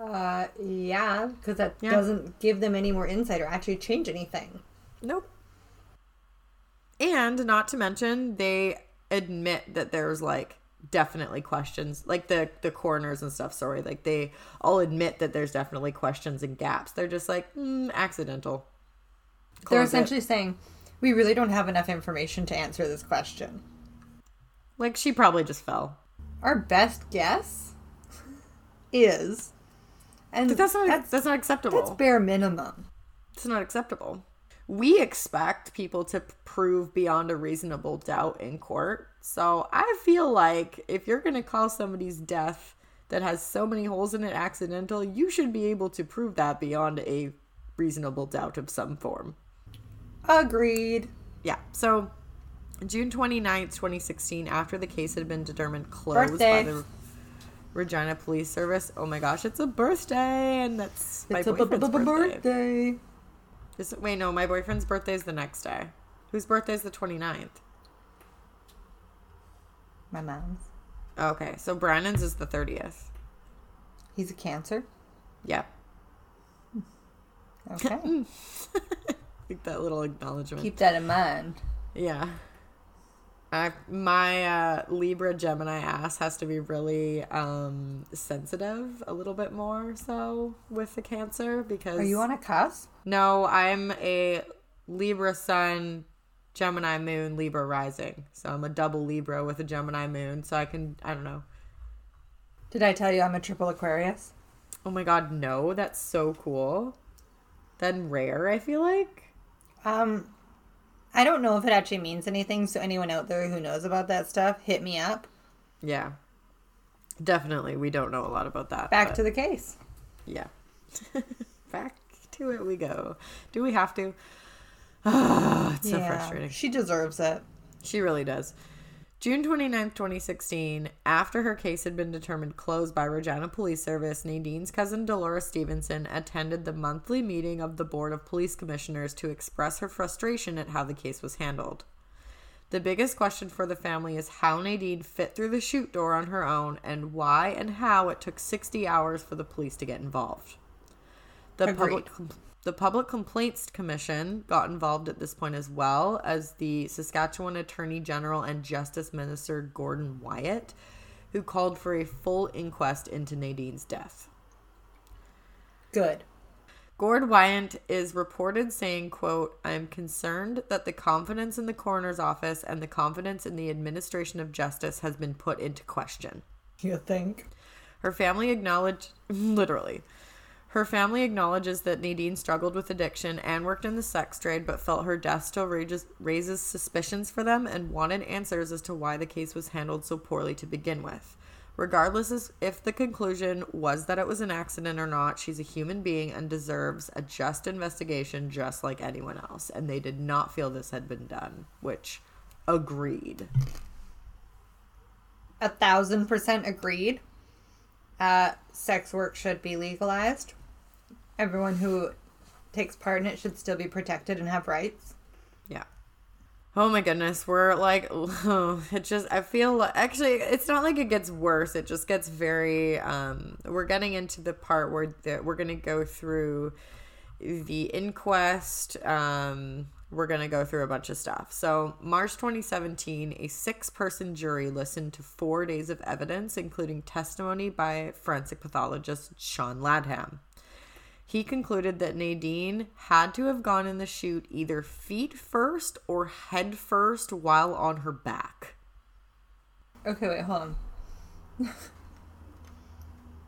Uh yeah, because that Yeah. doesn't give them any more insight or actually change anything. Nope. And not to mention, they admit that there's like definitely questions, like the the coroners and stuff. Sorry, like they all admit that there's definitely questions and gaps. They're just like mm, accidental. They're Close it. essentially saying we really don't have enough information to answer this question. like she probably just fell. Our best guess is and But that's not that's, that's, not acceptable. that's bare minimum. it's not acceptable. We expect people to prove beyond a reasonable doubt in court. So I feel like if you're going to call somebody's death that has so many holes in it accidental, you should be able to prove that beyond a reasonable doubt of some form. Agreed. Yeah. So June 29th, 2016, after the case had been determined closed Birthday. by the Regina Police Service. Oh my gosh, it's a birthday and that's my It's a boyfriend's birthday. birthday. Is it- wait, no, my boyfriend's birthday is the next day. Whose birthday is the 29th? My mom's. Okay, so Brandon's is the 30th. He's a cancer. Yeah. Okay. *laughs* Like that little acknowledgement. Keep that in mind. yeah. I, my uh, Libra Gemini ass has to be really um, sensitive a little bit more so with the cancer because Are you on a cusp? no i'm a libra sun gemini moon libra rising so i'm a double libra with a gemini moon so i can i don't know Did I tell you I'm a triple Aquarius? Oh my god, no, that's so cool. Then rare, I feel like. Um, I don't know if it actually means anything. So anyone out there who knows about that stuff, hit me up. Yeah. Definitely, we don't know a lot about that. Back to the case. yeah. *laughs* Back to it we go. Do we have to? Ah, *sighs* it's so frustrating. She deserves it. She really does. June 29th, 2016, after her case had been determined closed by Regina Police Service, Nadine's cousin Dolores Stevenson attended the monthly meeting of the Board of Police Commissioners to express her frustration at how the case was handled. The biggest question for the family is how Nadine fit through the chute door on her own and why and how it took 60 hours for the police to get involved. The Agreed. public The Public Complaints Commission got involved at this point as well as the Saskatchewan Attorney General and Justice Minister Gordon Wyant, who called for a full inquest into Nadine's death. Good. Gord Wyant is reported saying, quote, I am concerned that the confidence in the coroner's office and the confidence in the administration of justice has been put into question. You think? Her family acknowledged, *laughs* literally, her family acknowledges that Nadine struggled with addiction and worked in the sex trade, but felt her death still raises, raises suspicions for them and wanted answers as to why the case was handled so poorly to begin with. Regardless if the conclusion was that it was an accident or not, she's a human being and deserves a just investigation just like anyone else. And they did not feel this had been done, which agreed. A thousand percent agreed. Uh, sex work should be legalized. Everyone who takes part in it should still be protected and have rights. Yeah. Oh my goodness, we're like, *laughs* it just, I feel like, actually, it's not like it gets worse. It just gets very, um, we're getting into the part where the, we're going to go through the inquest. Um, we're going to go through a bunch of stuff. So, March 2017, a six person jury listened to four days of evidence, including testimony by forensic pathologist Sean Ladham. He concluded that Nadine had to have gone in the chute either feet first or head first while on her back. Okay, wait, hold on.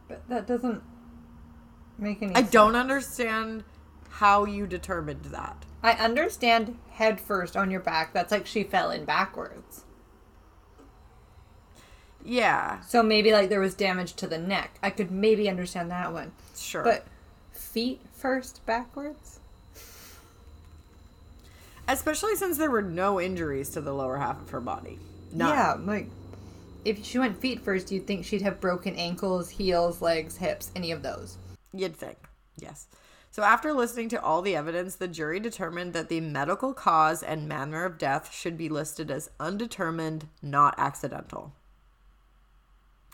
but that doesn't make any I sense. don't understand how you determined that. I understand head first on your back. That's like she fell in backwards. Yeah, So maybe like there was damage to the neck. I could maybe understand that one. sure. But feet first backwards? Especially since there were no injuries to the lower half of her body. None. Yeah, like if she went feet first, you'd think she'd have broken ankles, heels, legs, hips, any of those. You'd think, yes. So, after listening to all the evidence, the jury determined that the medical cause and manner of death should be listed as undetermined, not accidental.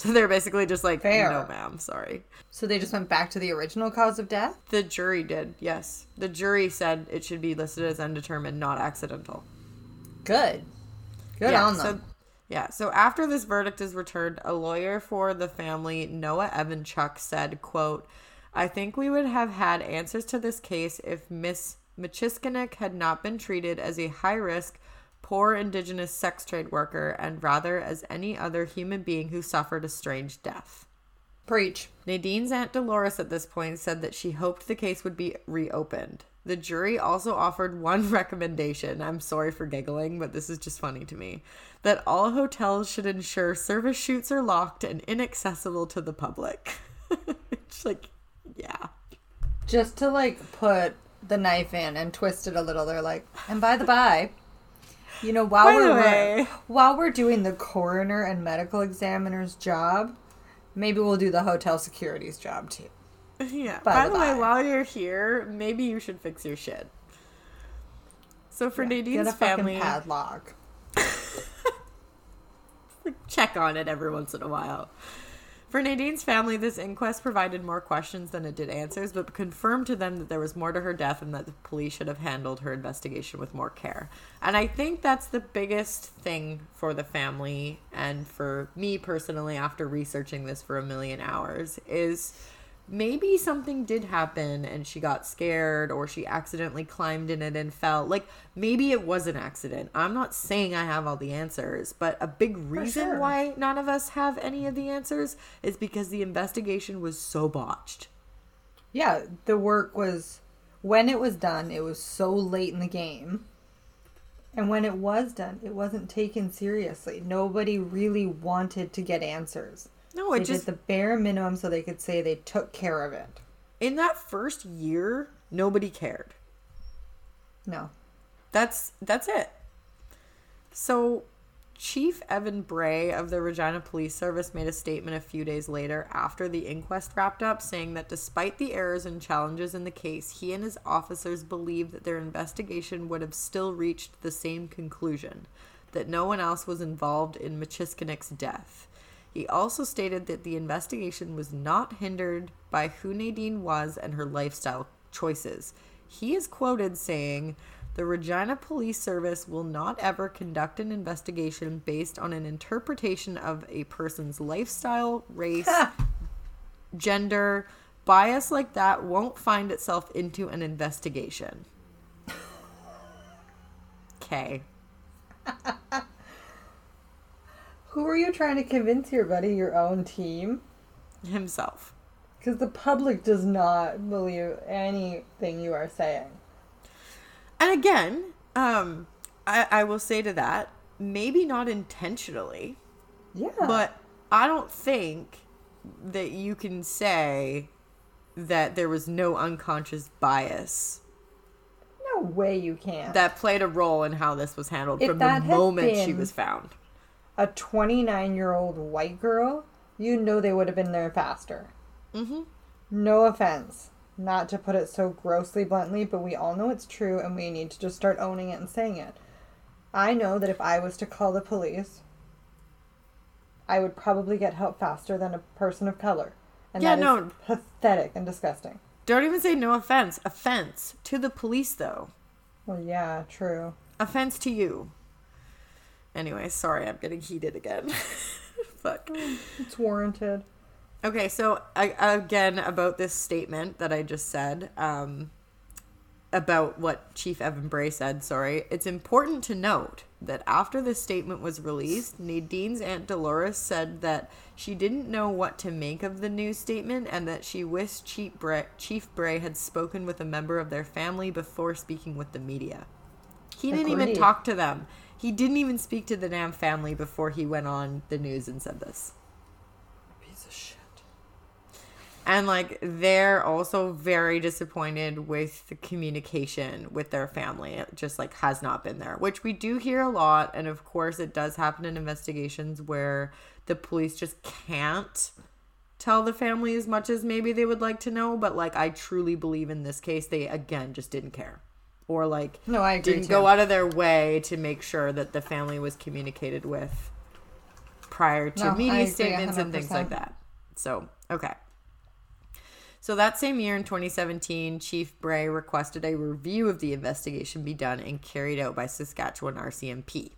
So, they're basically just like, Fair. no, ma'am, sorry. So they just went back to the original cause of death? The jury did, yes. The jury said it should be listed as undetermined, not accidental. Good. Good yeah, on them. So, yeah, so after this verdict is returned, a lawyer for the family, Noah Evanchuk, said, quote, I think we would have had answers to this case if Miss Machiskinic had not been treated as a high risk, poor indigenous sex trade worker and rather as any other human being who suffered a strange death. Preach. Nadine's Aunt Dolores at this point said that she hoped the case would be reopened. The jury also offered one *laughs* recommendation. I'm sorry for giggling, but this is just funny to me. That all hotels should ensure service chutes are locked and inaccessible to the public. *laughs* it's like, yeah. Just to like put the knife in and twist it a little, they're like, and by the by, you know, while By we're way. while we're doing the coroner and medical examiner's job, maybe we'll do the hotel security's job too. Yeah. By By, the the way, while you're here, maybe you should fix your shit. So for Get Nadine's a fucking family, padlock. *laughs* check on it every once in a while. For Nadine's family, this inquest provided more questions than it did answers, but confirmed to them that there was more to her death and that the police should have handled her investigation with more care. And I think that's the biggest thing for the family and for me personally after researching this for a million hours is maybe something did happen and she got scared or she accidentally climbed in it and fell. Like maybe it was an accident. I'm not saying I have all the answers, but a big reason sure. why none of us have any of the answers is because the investigation was so botched. Yeah, the work was when it was done, it was so late in the game. And when it was done, it wasn't taken seriously. Nobody really wanted to get answers. No, They it just did the bare minimum so they could say they took care of it. in that first year, nobody cared. No. That's that's it. So Chief Evan Bray of the Regina Police Service made a statement a few days later after the inquest wrapped up saying that despite the errors and challenges in the case, he and his officers believed that their investigation would have still reached the same conclusion that no one else was involved in Machiskinic's death. He also stated that the investigation was not hindered by who Nadine was and her lifestyle choices. He is quoted saying, the Regina Police Service will not ever conduct an investigation based on an interpretation of a person's lifestyle, race, *laughs* gender. Bias like that won't find itself into an investigation. *laughs* Okay. *laughs* Who are you trying to convince here, buddy? Your own team? Himself. Because the public does not believe anything you are saying. And again, um, I, I will say to that, maybe not intentionally, Yeah. but I don't think that you can say that there was no unconscious bias no way you can. that played a role in how this was handled If from the moment she was found. A 29 year old white girl, you know they would have been there faster. Mm-hmm. No offense. Not to put it so grossly bluntly, but we all know it's true and we need to just start owning it and saying it. I know that if I was to call the police, I would probably get help faster than a person of color. And Yeah, that is no. pathetic and disgusting. Don't even say no offense. Offense to the police, though. Well, yeah, true. Offense to you. Anyway, sorry, I'm getting heated again. *laughs* Fuck. It's warranted. Okay, so I, again about this statement that I just said um, about what Chief Evan Bray said. Sorry, it's important to note that after this statement was released, Nadine's aunt Dolores said that she didn't know what to make of the new statement and that she wished Chief Bray, Chief Bray had spoken with a member of their family before speaking with the media. He didn't even talk to them. He didn't even speak to the damn family before he went on the news and said this. Piece of shit. And like they're also very disappointed with the communication with their family. It just like has not been there, which we do hear a lot. And of course, it does happen in investigations where the police just can't tell the family as much as maybe they would like to know. But like, I truly believe in this case, they again just didn't care. Or like, No, I agree didn't too. go out of their way to make sure that the family was communicated with prior to No, media statements and things like that. So, okay. So that same year in 2017, Chief Bray requested a review of the investigation be done and carried out by Saskatchewan RCMP.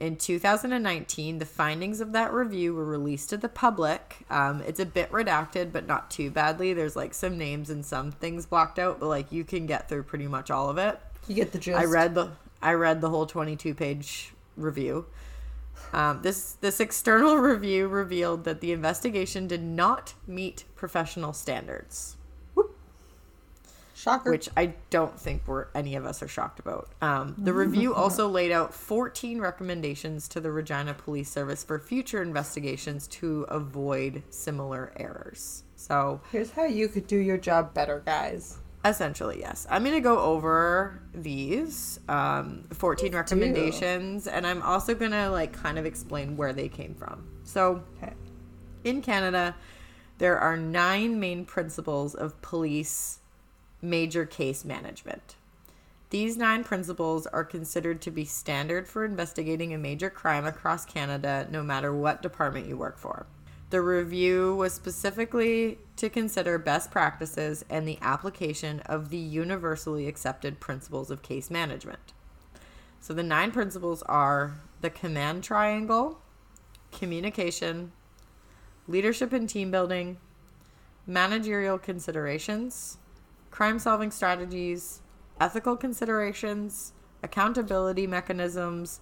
In 2019, the findings of that review were released to the public. Um, it's a bit redacted, but not too badly. There's like some names and some things blocked out, but like you can get through pretty much all of it. You get the gist. I read the I read the whole 22 page review. Um, this this external *laughs* review revealed that the investigation did not meet professional standards, Shocker. which I don't think we're any of us are shocked about. Um, the review *laughs* also laid out 14 recommendations to the Regina Police Service for future investigations to avoid similar errors. So Here's how you could do your job better, guys. Essentially, yes. I'm going to go over these um, 14 recommendations, and I'm also going to like kind of explain where they came from. So, Okay. in Canada, there are nine main principles of police major case management. These nine principles are considered to be standard for investigating a major crime across Canada, no matter what department you work for. The review was specifically to consider best practices and the application of the universally accepted principles of case management. So the nine principles are the command triangle, communication, leadership and team building, managerial considerations, crime solving strategies, ethical considerations, accountability mechanisms,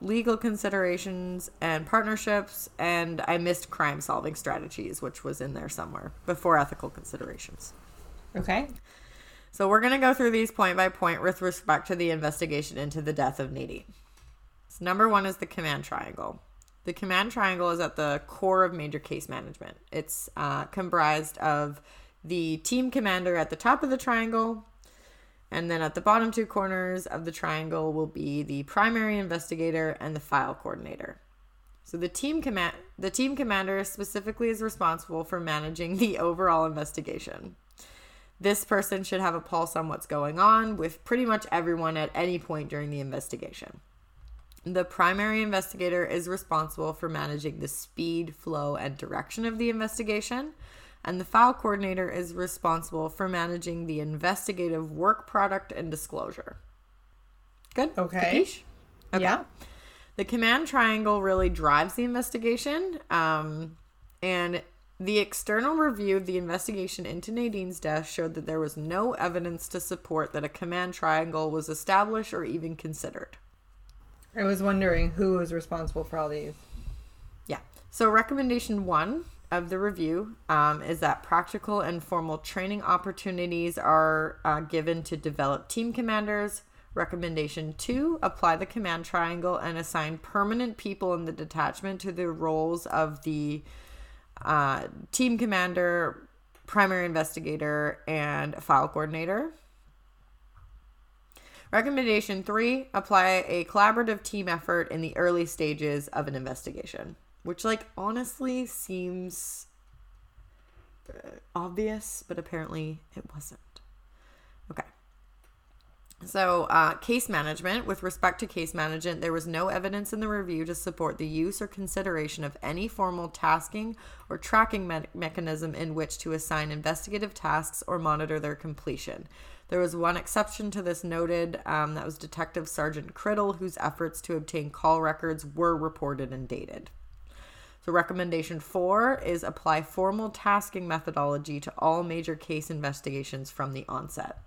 legal considerations, and partnerships. And I missed crime solving strategies, which was in there somewhere before ethical considerations. Okay. So we're going to go through these point by point with respect to the investigation into the death of Nadine. So number one is the command triangle. The command triangle is at the core of major case management. It's uh, comprised of the team commander at the top of the triangle, and then at the bottom two corners of the triangle will be the primary investigator and the file coordinator. So the team command the team commander specifically is responsible for managing the overall investigation. This person should have a pulse on what's going on with pretty much everyone at any point during the investigation. The primary investigator is responsible for managing the speed, flow, and direction of the investigation. And the file coordinator is responsible for managing the investigative work product and disclosure. Good? Okay. Capiche? Yeah. The command triangle really drives the investigation. Um, and the external review of the investigation into Nadine's death showed that there was no evidence to support that a command triangle was established or even considered. I was wondering who was responsible for all these. Yeah. So, recommendation one of the review um, is that practical and formal training opportunities are uh, given to develop team commanders. Recommendation two apply the command triangle and assign permanent people in the detachment to the roles of the uh, team commander, primary investigator, and file coordinator. Recommendation three apply a collaborative team effort in the early stages of an investigation, which, like, honestly seems uh, obvious, but apparently it wasn't. Okay. So, uh, case management. With respect to case management, there was no evidence in the review to support the use or consideration of any formal tasking or tracking me- mechanism in which to assign investigative tasks or monitor their completion. There was one exception to this noted, um, that was Detective Sergeant Criddle, whose efforts to obtain call records were reported and dated. So, recommendation four is apply formal tasking methodology to all major case investigations from the onset.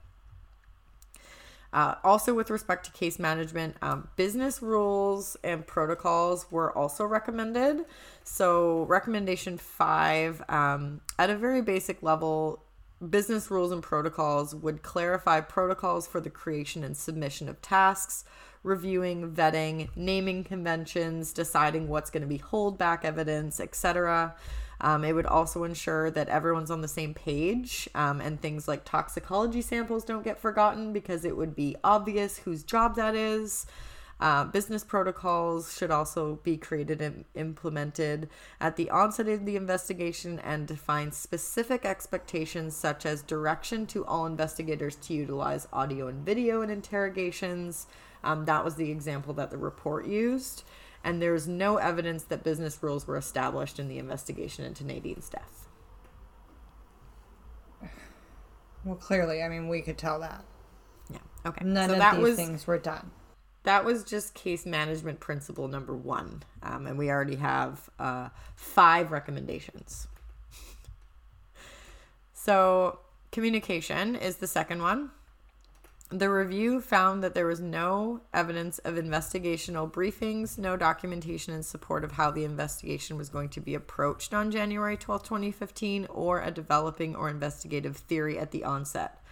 Uh, also, with respect to case management, um, business rules and protocols were also recommended. So, recommendation five, um, at a very basic level, business rules and protocols would clarify protocols for the creation and submission of tasks, reviewing, vetting, naming conventions, deciding what's going to be holdback evidence, etc. Um, it would also ensure that everyone's on the same page um, and things like toxicology samples don't get forgotten because it would be obvious whose job that is. Uh, business protocols should also be created and implemented at the onset of the investigation and define specific expectations, such as direction to all investigators to utilize audio and video in interrogations. Um, that was the example that the report used and there's no evidence that business rules were established in the investigation into Nadine's death. Well, clearly, I mean, we could tell that. Yeah. Okay. None so of that these was, things were done. That was just case management principle number one. Um, and we already have uh, five recommendations. so, communication is the second one. The review found that there was no evidence of investigational briefings, no documentation in support of how the investigation was going to be approached on January 12, 2015, or a developing or investigative theory at the onset.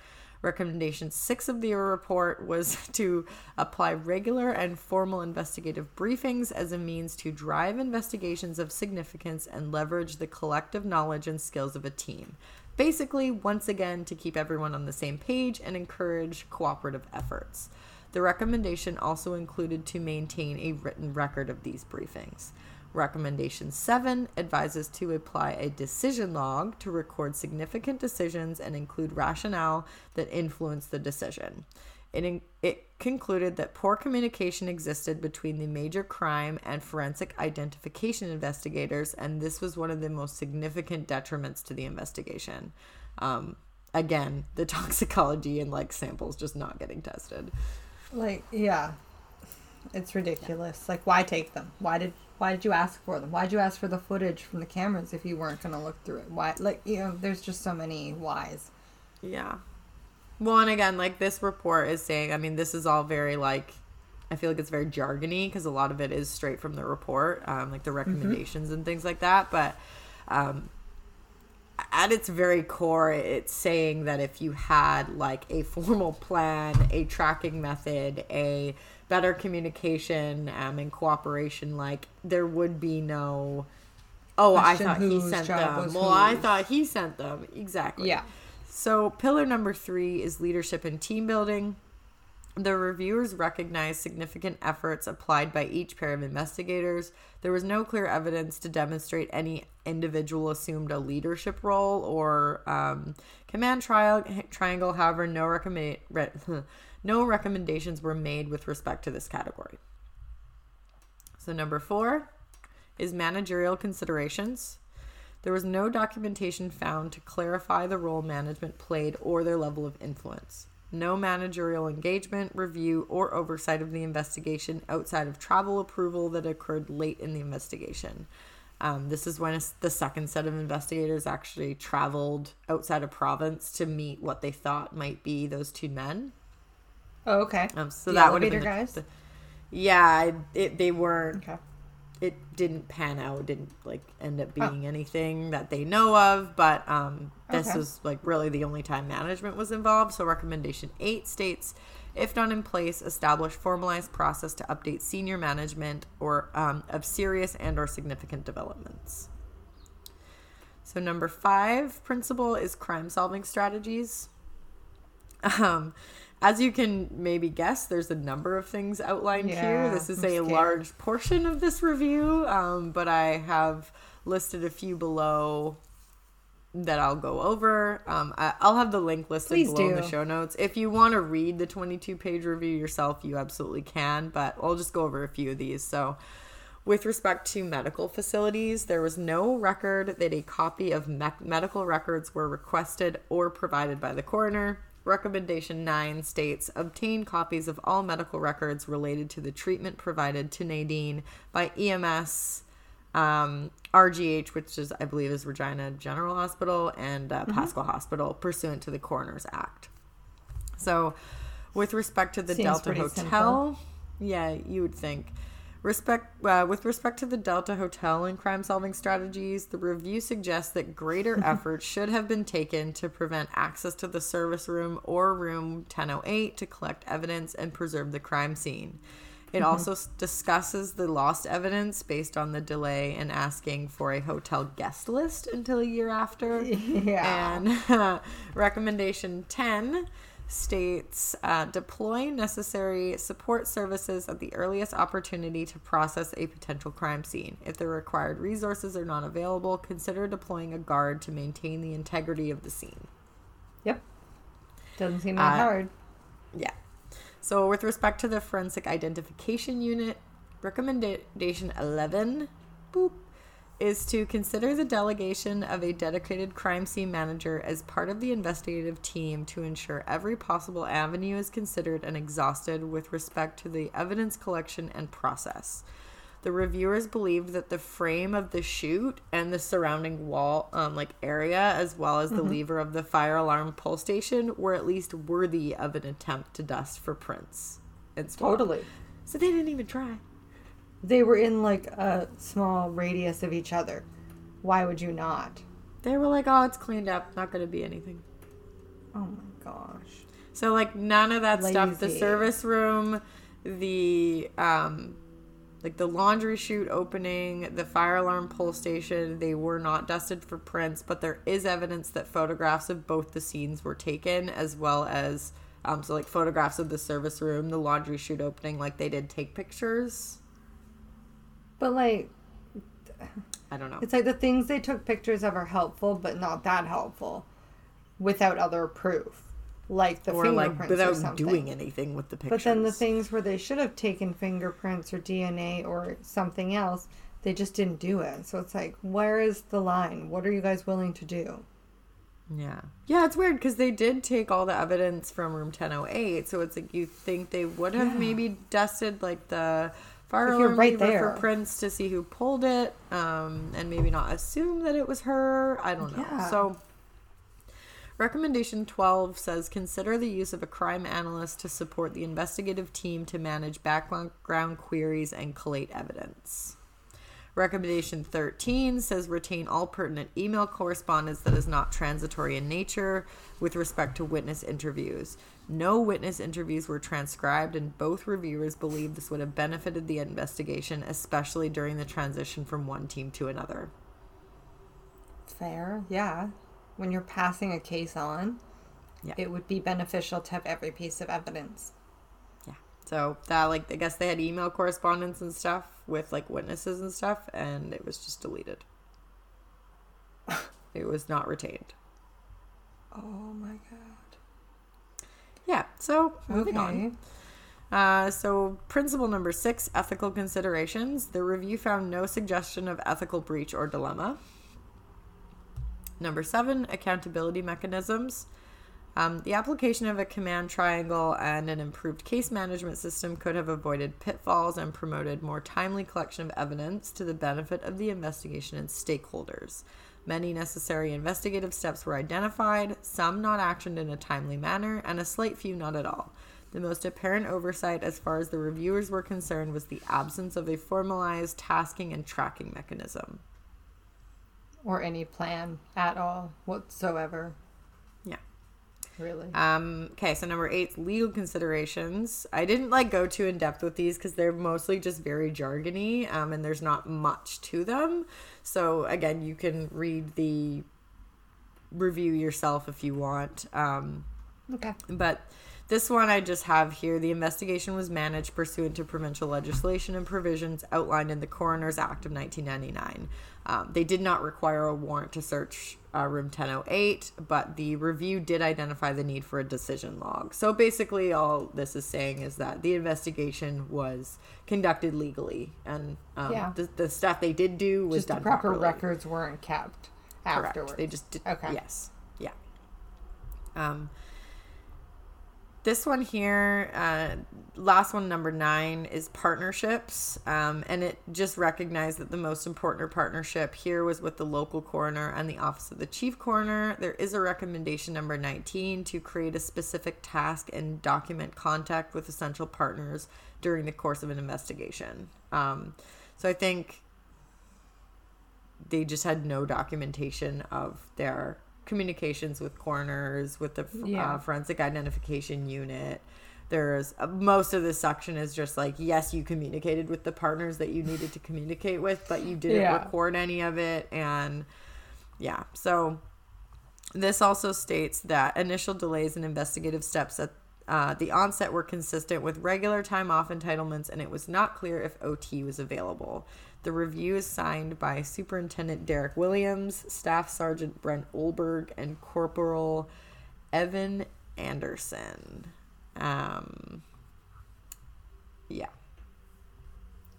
Recommendation six of the report was *laughs* to apply regular and formal investigative briefings as a means to drive investigations of significance and leverage the collective knowledge and skills of a team. Basically, once again, to keep everyone on the same page and encourage cooperative efforts. The recommendation also included to maintain a written record of these briefings. Recommendation 7 advises to apply a decision log to record significant decisions and include rationale that influence the decision. It, it concluded that poor communication existed between the major crime and forensic identification investigators, and this was one of the most significant detriments to the investigation. Um, again, the *laughs* toxicology and like samples just not getting tested. Like, yeah, it's ridiculous. Like, why take them? Why did why did you ask for them? Why did you ask for the footage from the cameras if you weren't going to look through it? Why, like, you know, there's just so many whys. Yeah. Well, and again, like this report is saying, I mean, this is all very like, I feel like it's very jargony because a lot of it is straight from the report, um, like the recommendations mm-hmm. and things like that. But um, at its very core, it's saying that if you had like a formal plan, a tracking method, a better communication um, and cooperation, like there would be no. Oh, Question I thought he sent them. Well, I thought he sent them. Exactly. Yeah. So, pillar number three is leadership and team building. The reviewers recognized significant efforts applied by each pair of investigators. There was no clear evidence to demonstrate any individual assumed a leadership role or um, command trial, triangle. However, no, recommend, re, *laughs* no recommendations were made with respect to this category. So, number four is managerial considerations. There was no documentation found to clarify the role management played or their level of influence. No managerial engagement, review, or oversight of the investigation outside of travel approval that occurred late in the investigation. Um, this is when the second set of investigators actually traveled outside of province to meet what they thought might be those two men. Oh, okay. Um, so The that would have been the- guys? the- yeah, it, they weren't Okay. It didn't pan out didn't like end up being anything that they know of but um this Okay. was like really the only time management was involved so recommendation 8 states if not in place establish formalized process to update senior management or um, of serious and or significant developments. So number five principle is crime solving strategies. *laughs* Um, as you can maybe guess, there's a number of things outlined here. This is I'm a scared. large portion of this review, um, but I have listed a few below that I'll go over. Um, I, I'll have the link listed Please below in the show notes. If you want to read the 22 page review yourself, you absolutely can, but I'll just go over a few of these. So, with respect to medical facilities, there was no record that a copy of me- medical records were requested or provided by the coroner. Recommendation 9 states obtain copies of all medical records related to the treatment provided to Nadine by EMS, um, RGH, which is, I believe, is Regina General Hospital, and uh, Pasqua Hospital, pursuant to the Coroner's Act. So, with respect to the Seems Delta Hotel, yeah, you would think. Respect uh, with respect to the Delta Hotel and crime solving strategies, the review suggests that greater *laughs* effort should have been taken to prevent access to the service room or room 1008 to collect evidence and preserve the crime scene. It also s- discusses the lost evidence based on the delay in asking for a hotel guest list until a year after. *laughs* Yeah. And *laughs* recommendation 10 states uh, deploy necessary support services at the earliest opportunity to process a potential crime scene. If the required resources are not available, consider deploying a guard to maintain the integrity of the scene. Yep. Doesn't seem that Uh, hard. Yeah. So, with respect to the forensic identification unit, recommendation 11 boop, is to consider the delegation of a dedicated crime scene manager as part of the investigative team to ensure every possible avenue is considered and exhausted with respect to the evidence collection and process. The reviewers believed that the frame of the chute and the surrounding wall, um, like area, as well as the lever of the fire alarm pull station, were at least worthy of an attempt to dust for prints. And swab. Totally. So they didn't even try. They were in like a small radius of each other. Why would you not? They were like, "Oh, it's cleaned up. Not going to be anything." Oh my gosh. So like none of that stuff. The service room, the um, like the laundry chute opening, the fire alarm pull station, they were not dusted for prints, but there is evidence that photographs of both the scenes were taken, as well as um, so like photographs of the service room, the laundry chute opening, like they did take pictures. But like I don't know. it's like the things they took pictures of are helpful but not that helpful without other proof. Like the or like fingerprints or without something. doing anything with the pictures. But then the things where they should have taken fingerprints or DNA or something else, they just didn't do it. So it's like, where is the line? What are you guys willing to do? Yeah. Yeah, it's weird because they did take all the evidence from room 1008. So it's like you think they would have Yeah. maybe dusted like the fire If you're right there. for prints to see who pulled it um, and maybe not assume that it was her. I don't know. Yeah. So recommendation 12 says consider the use of a crime analyst to support the investigative team to manage background queries and collate evidence. Recommendation 13 says retain all pertinent email correspondence that is not transitory in nature with respect to witness interviews. No witness interviews were transcribed, and both reviewers believe this would have benefited the investigation, especially during the transition from one team to another. Fair, yeah. When you're passing a case on, Yeah. it would be beneficial to have every piece of evidence. Yeah. So that, like, I guess they had email correspondence and stuff with, like, witnesses and stuff, and it was just deleted. *laughs* it was not retained. Oh my god. Yeah. So moving on. Uh, so, principle number six ethical considerations. The review found no suggestion of ethical breach or dilemma. Number seven, accountability mechanisms. Um, the application of a command triangle and an improved case management system could have avoided pitfalls and promoted more timely collection of evidence to the benefit of the investigation and stakeholders. Many necessary investigative steps were identified, some not actioned in a timely manner, and a slight few not at all. The most apparent oversight, as far as the reviewers were concerned, was the absence of a formalized tasking and tracking mechanism. Or any plan at all whatsoever. Really. Um, okay, so number eight, legal considerations. I didn't like go too in depth with these because they're mostly just very jargony, um, and there's not much to them. So again, you can read the review yourself if you want. Um, okay. but this one I just have here. The investigation was managed pursuant to provincial legislation and provisions outlined in the Coroner's Act of 1999. Um, they did not require a warrant to search uh, room 1008, but the review did identify the need for a decision log. So basically, all this is saying is that the investigation was conducted legally, and um, Yeah. the, the stuff they did do was Just the done proper properly. records weren't kept Correct. They just did. Okay. Yes. Yeah. Um. This one here, uh, last one, number nine, is partnerships. Um, and it just recognized that the most important partnership here was with the local coroner and the office of the chief coroner. There is a recommendation, number 19, to create a specific task and document contact with essential partners during the course of an investigation. Um, so I think they just had no documentation of their communications with coroners, with the Yeah. uh, forensic identification unit. There's uh, most of this section is just like, yes, you communicated with the partners that you needed to communicate with, but you didn't Yeah. record any of it. And yeah, so this also states that initial delays in investigative steps at uh, the onset were consistent with regular time off entitlements, and it was not clear if OT was available. The review is signed by Superintendent Derek Williams, Staff Sergeant Brent Olberg, and Corporal Evan Anderson. Um, yeah,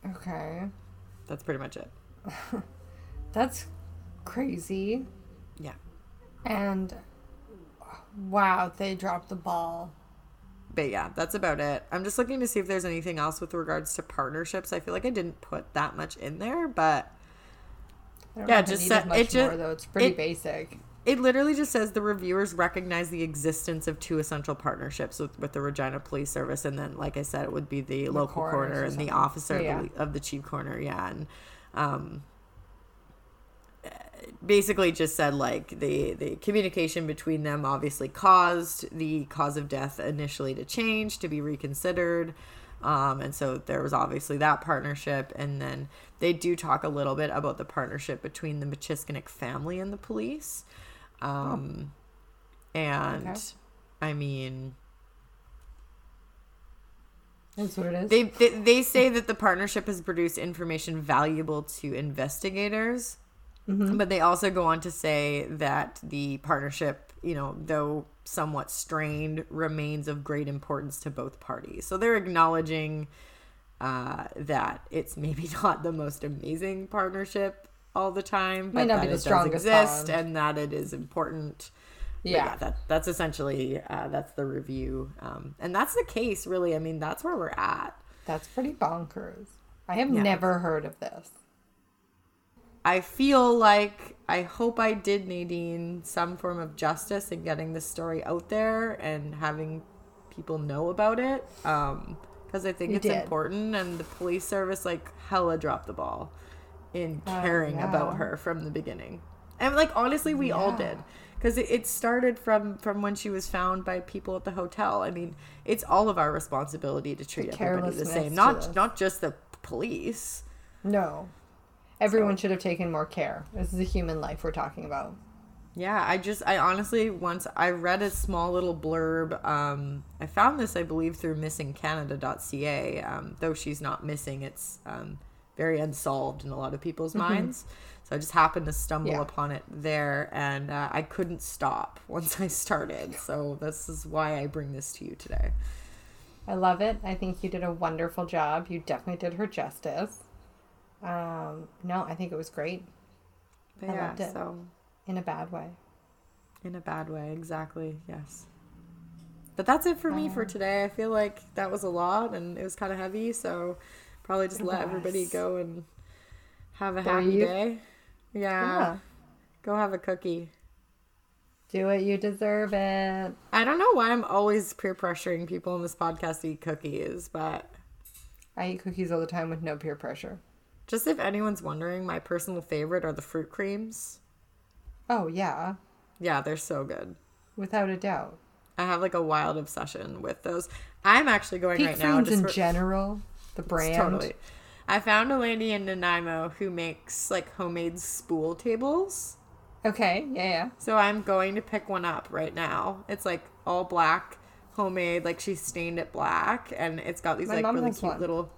Okay. that's pretty much it. *laughs* That's crazy. Yeah. And wow, they dropped the ball. But yeah, that's about it. I'm just looking to see if there's anything else with regards to partnerships. I feel like I didn't put that much in there, but Yeah, just it needed much it ju- more though. It's pretty it- basic. it literally just says the reviewers recognize the existence of two essential partnerships with, with the Regina Police Service, and then, like I said, it would be the, local coroners coroner or and the officer Yeah, of, the, of the chief coroner. Yeah, and um, basically just said like the the communication between them obviously caused the cause of death initially to change to be reconsidered. Um, and so there was obviously that partnership, and then they do talk a little bit about the partnership between the Machiskinic family and the police. Um, and Okay. I mean, That's what it is. they, they they say that the partnership has produced information valuable to investigators, but they also go on to say that the partnership, you know, though somewhat strained, remains of great importance to both parties. So they're acknowledging uh, that it's maybe *laughs* not the most amazing partnership all the time, but Might not that be the it does strongest exist bond. and that it is important. But yeah. that that's essentially uh, that's the review, um, and that's the case. Really, I mean, that's where we're at. That's pretty bonkers. I have Yeah. never heard of this. I feel like I hope I did Nadine some form of justice in getting this story out there and having people know about it. Um, because I think You it's did. important, and the police service like hella dropped the ball in Oh, caring yeah. about her from the beginning, and like honestly, we all did. Because it, it started from from when she was found by people at the hotel. I mean, it's all of our responsibility to treat everybody the same, not not just the police. No. Everyone should have taken more care. This is a human life we're talking about. Yeah, I just I honestly once I read a small little blurb. Um, I found this I believe through missingcanada.ca. Um, though she's not missing, it's um, very unsolved in a lot of people's minds. So I just happened to stumble Yeah. upon it there, and uh, I couldn't stop *laughs* once I started. So this is why I bring this to you today. I love it. I think you did a wonderful job. You definitely did her justice. Um, no, I think it was great. But I yeah, loved it. so in a bad way. In a bad way, exactly. Yes. But that's it for me for today. I feel like that was a lot and it was kind of heavy, so probably just let everybody go and have a happy Breathe. day. Yeah. Yeah. Go have a cookie. Do it, you deserve it. I don't know why I'm always peer pressuring people in this podcast to eat cookies, but I eat cookies all the time with no peer pressure. Just if anyone's wondering, my personal favorite are the fruit creams. Oh, yeah, Yeah, they're so good. without a doubt. I have like a wild obsession with those. I'm actually going Peak right now just in for- general, the brand. Totally. I found a lady in Nanaimo who makes like homemade spool tables. Okay, yeah, yeah. So I'm going to pick one up right now. It's like all black, homemade, like she stained it black and it's got these My like really cute one. little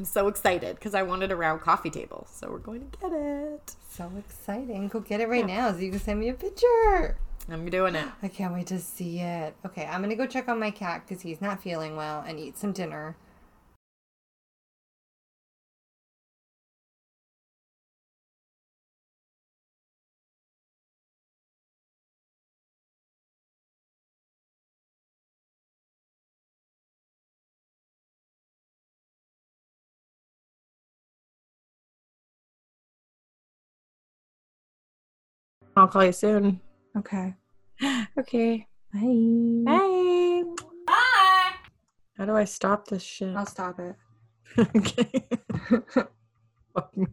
I'm so excited because I wanted a round coffee table. So we're going to get it. So exciting. Go get it right now so you can send me a picture. I'm doing it. I can't wait to see it. Okay, I'm gonna go check on my cat because he's not feeling well and eat some dinner. Call you soon. Okay. Okay. Bye. Bye. Bye. How do I stop this shit? I'll stop it. *laughs* okay. *laughs* Fuck me.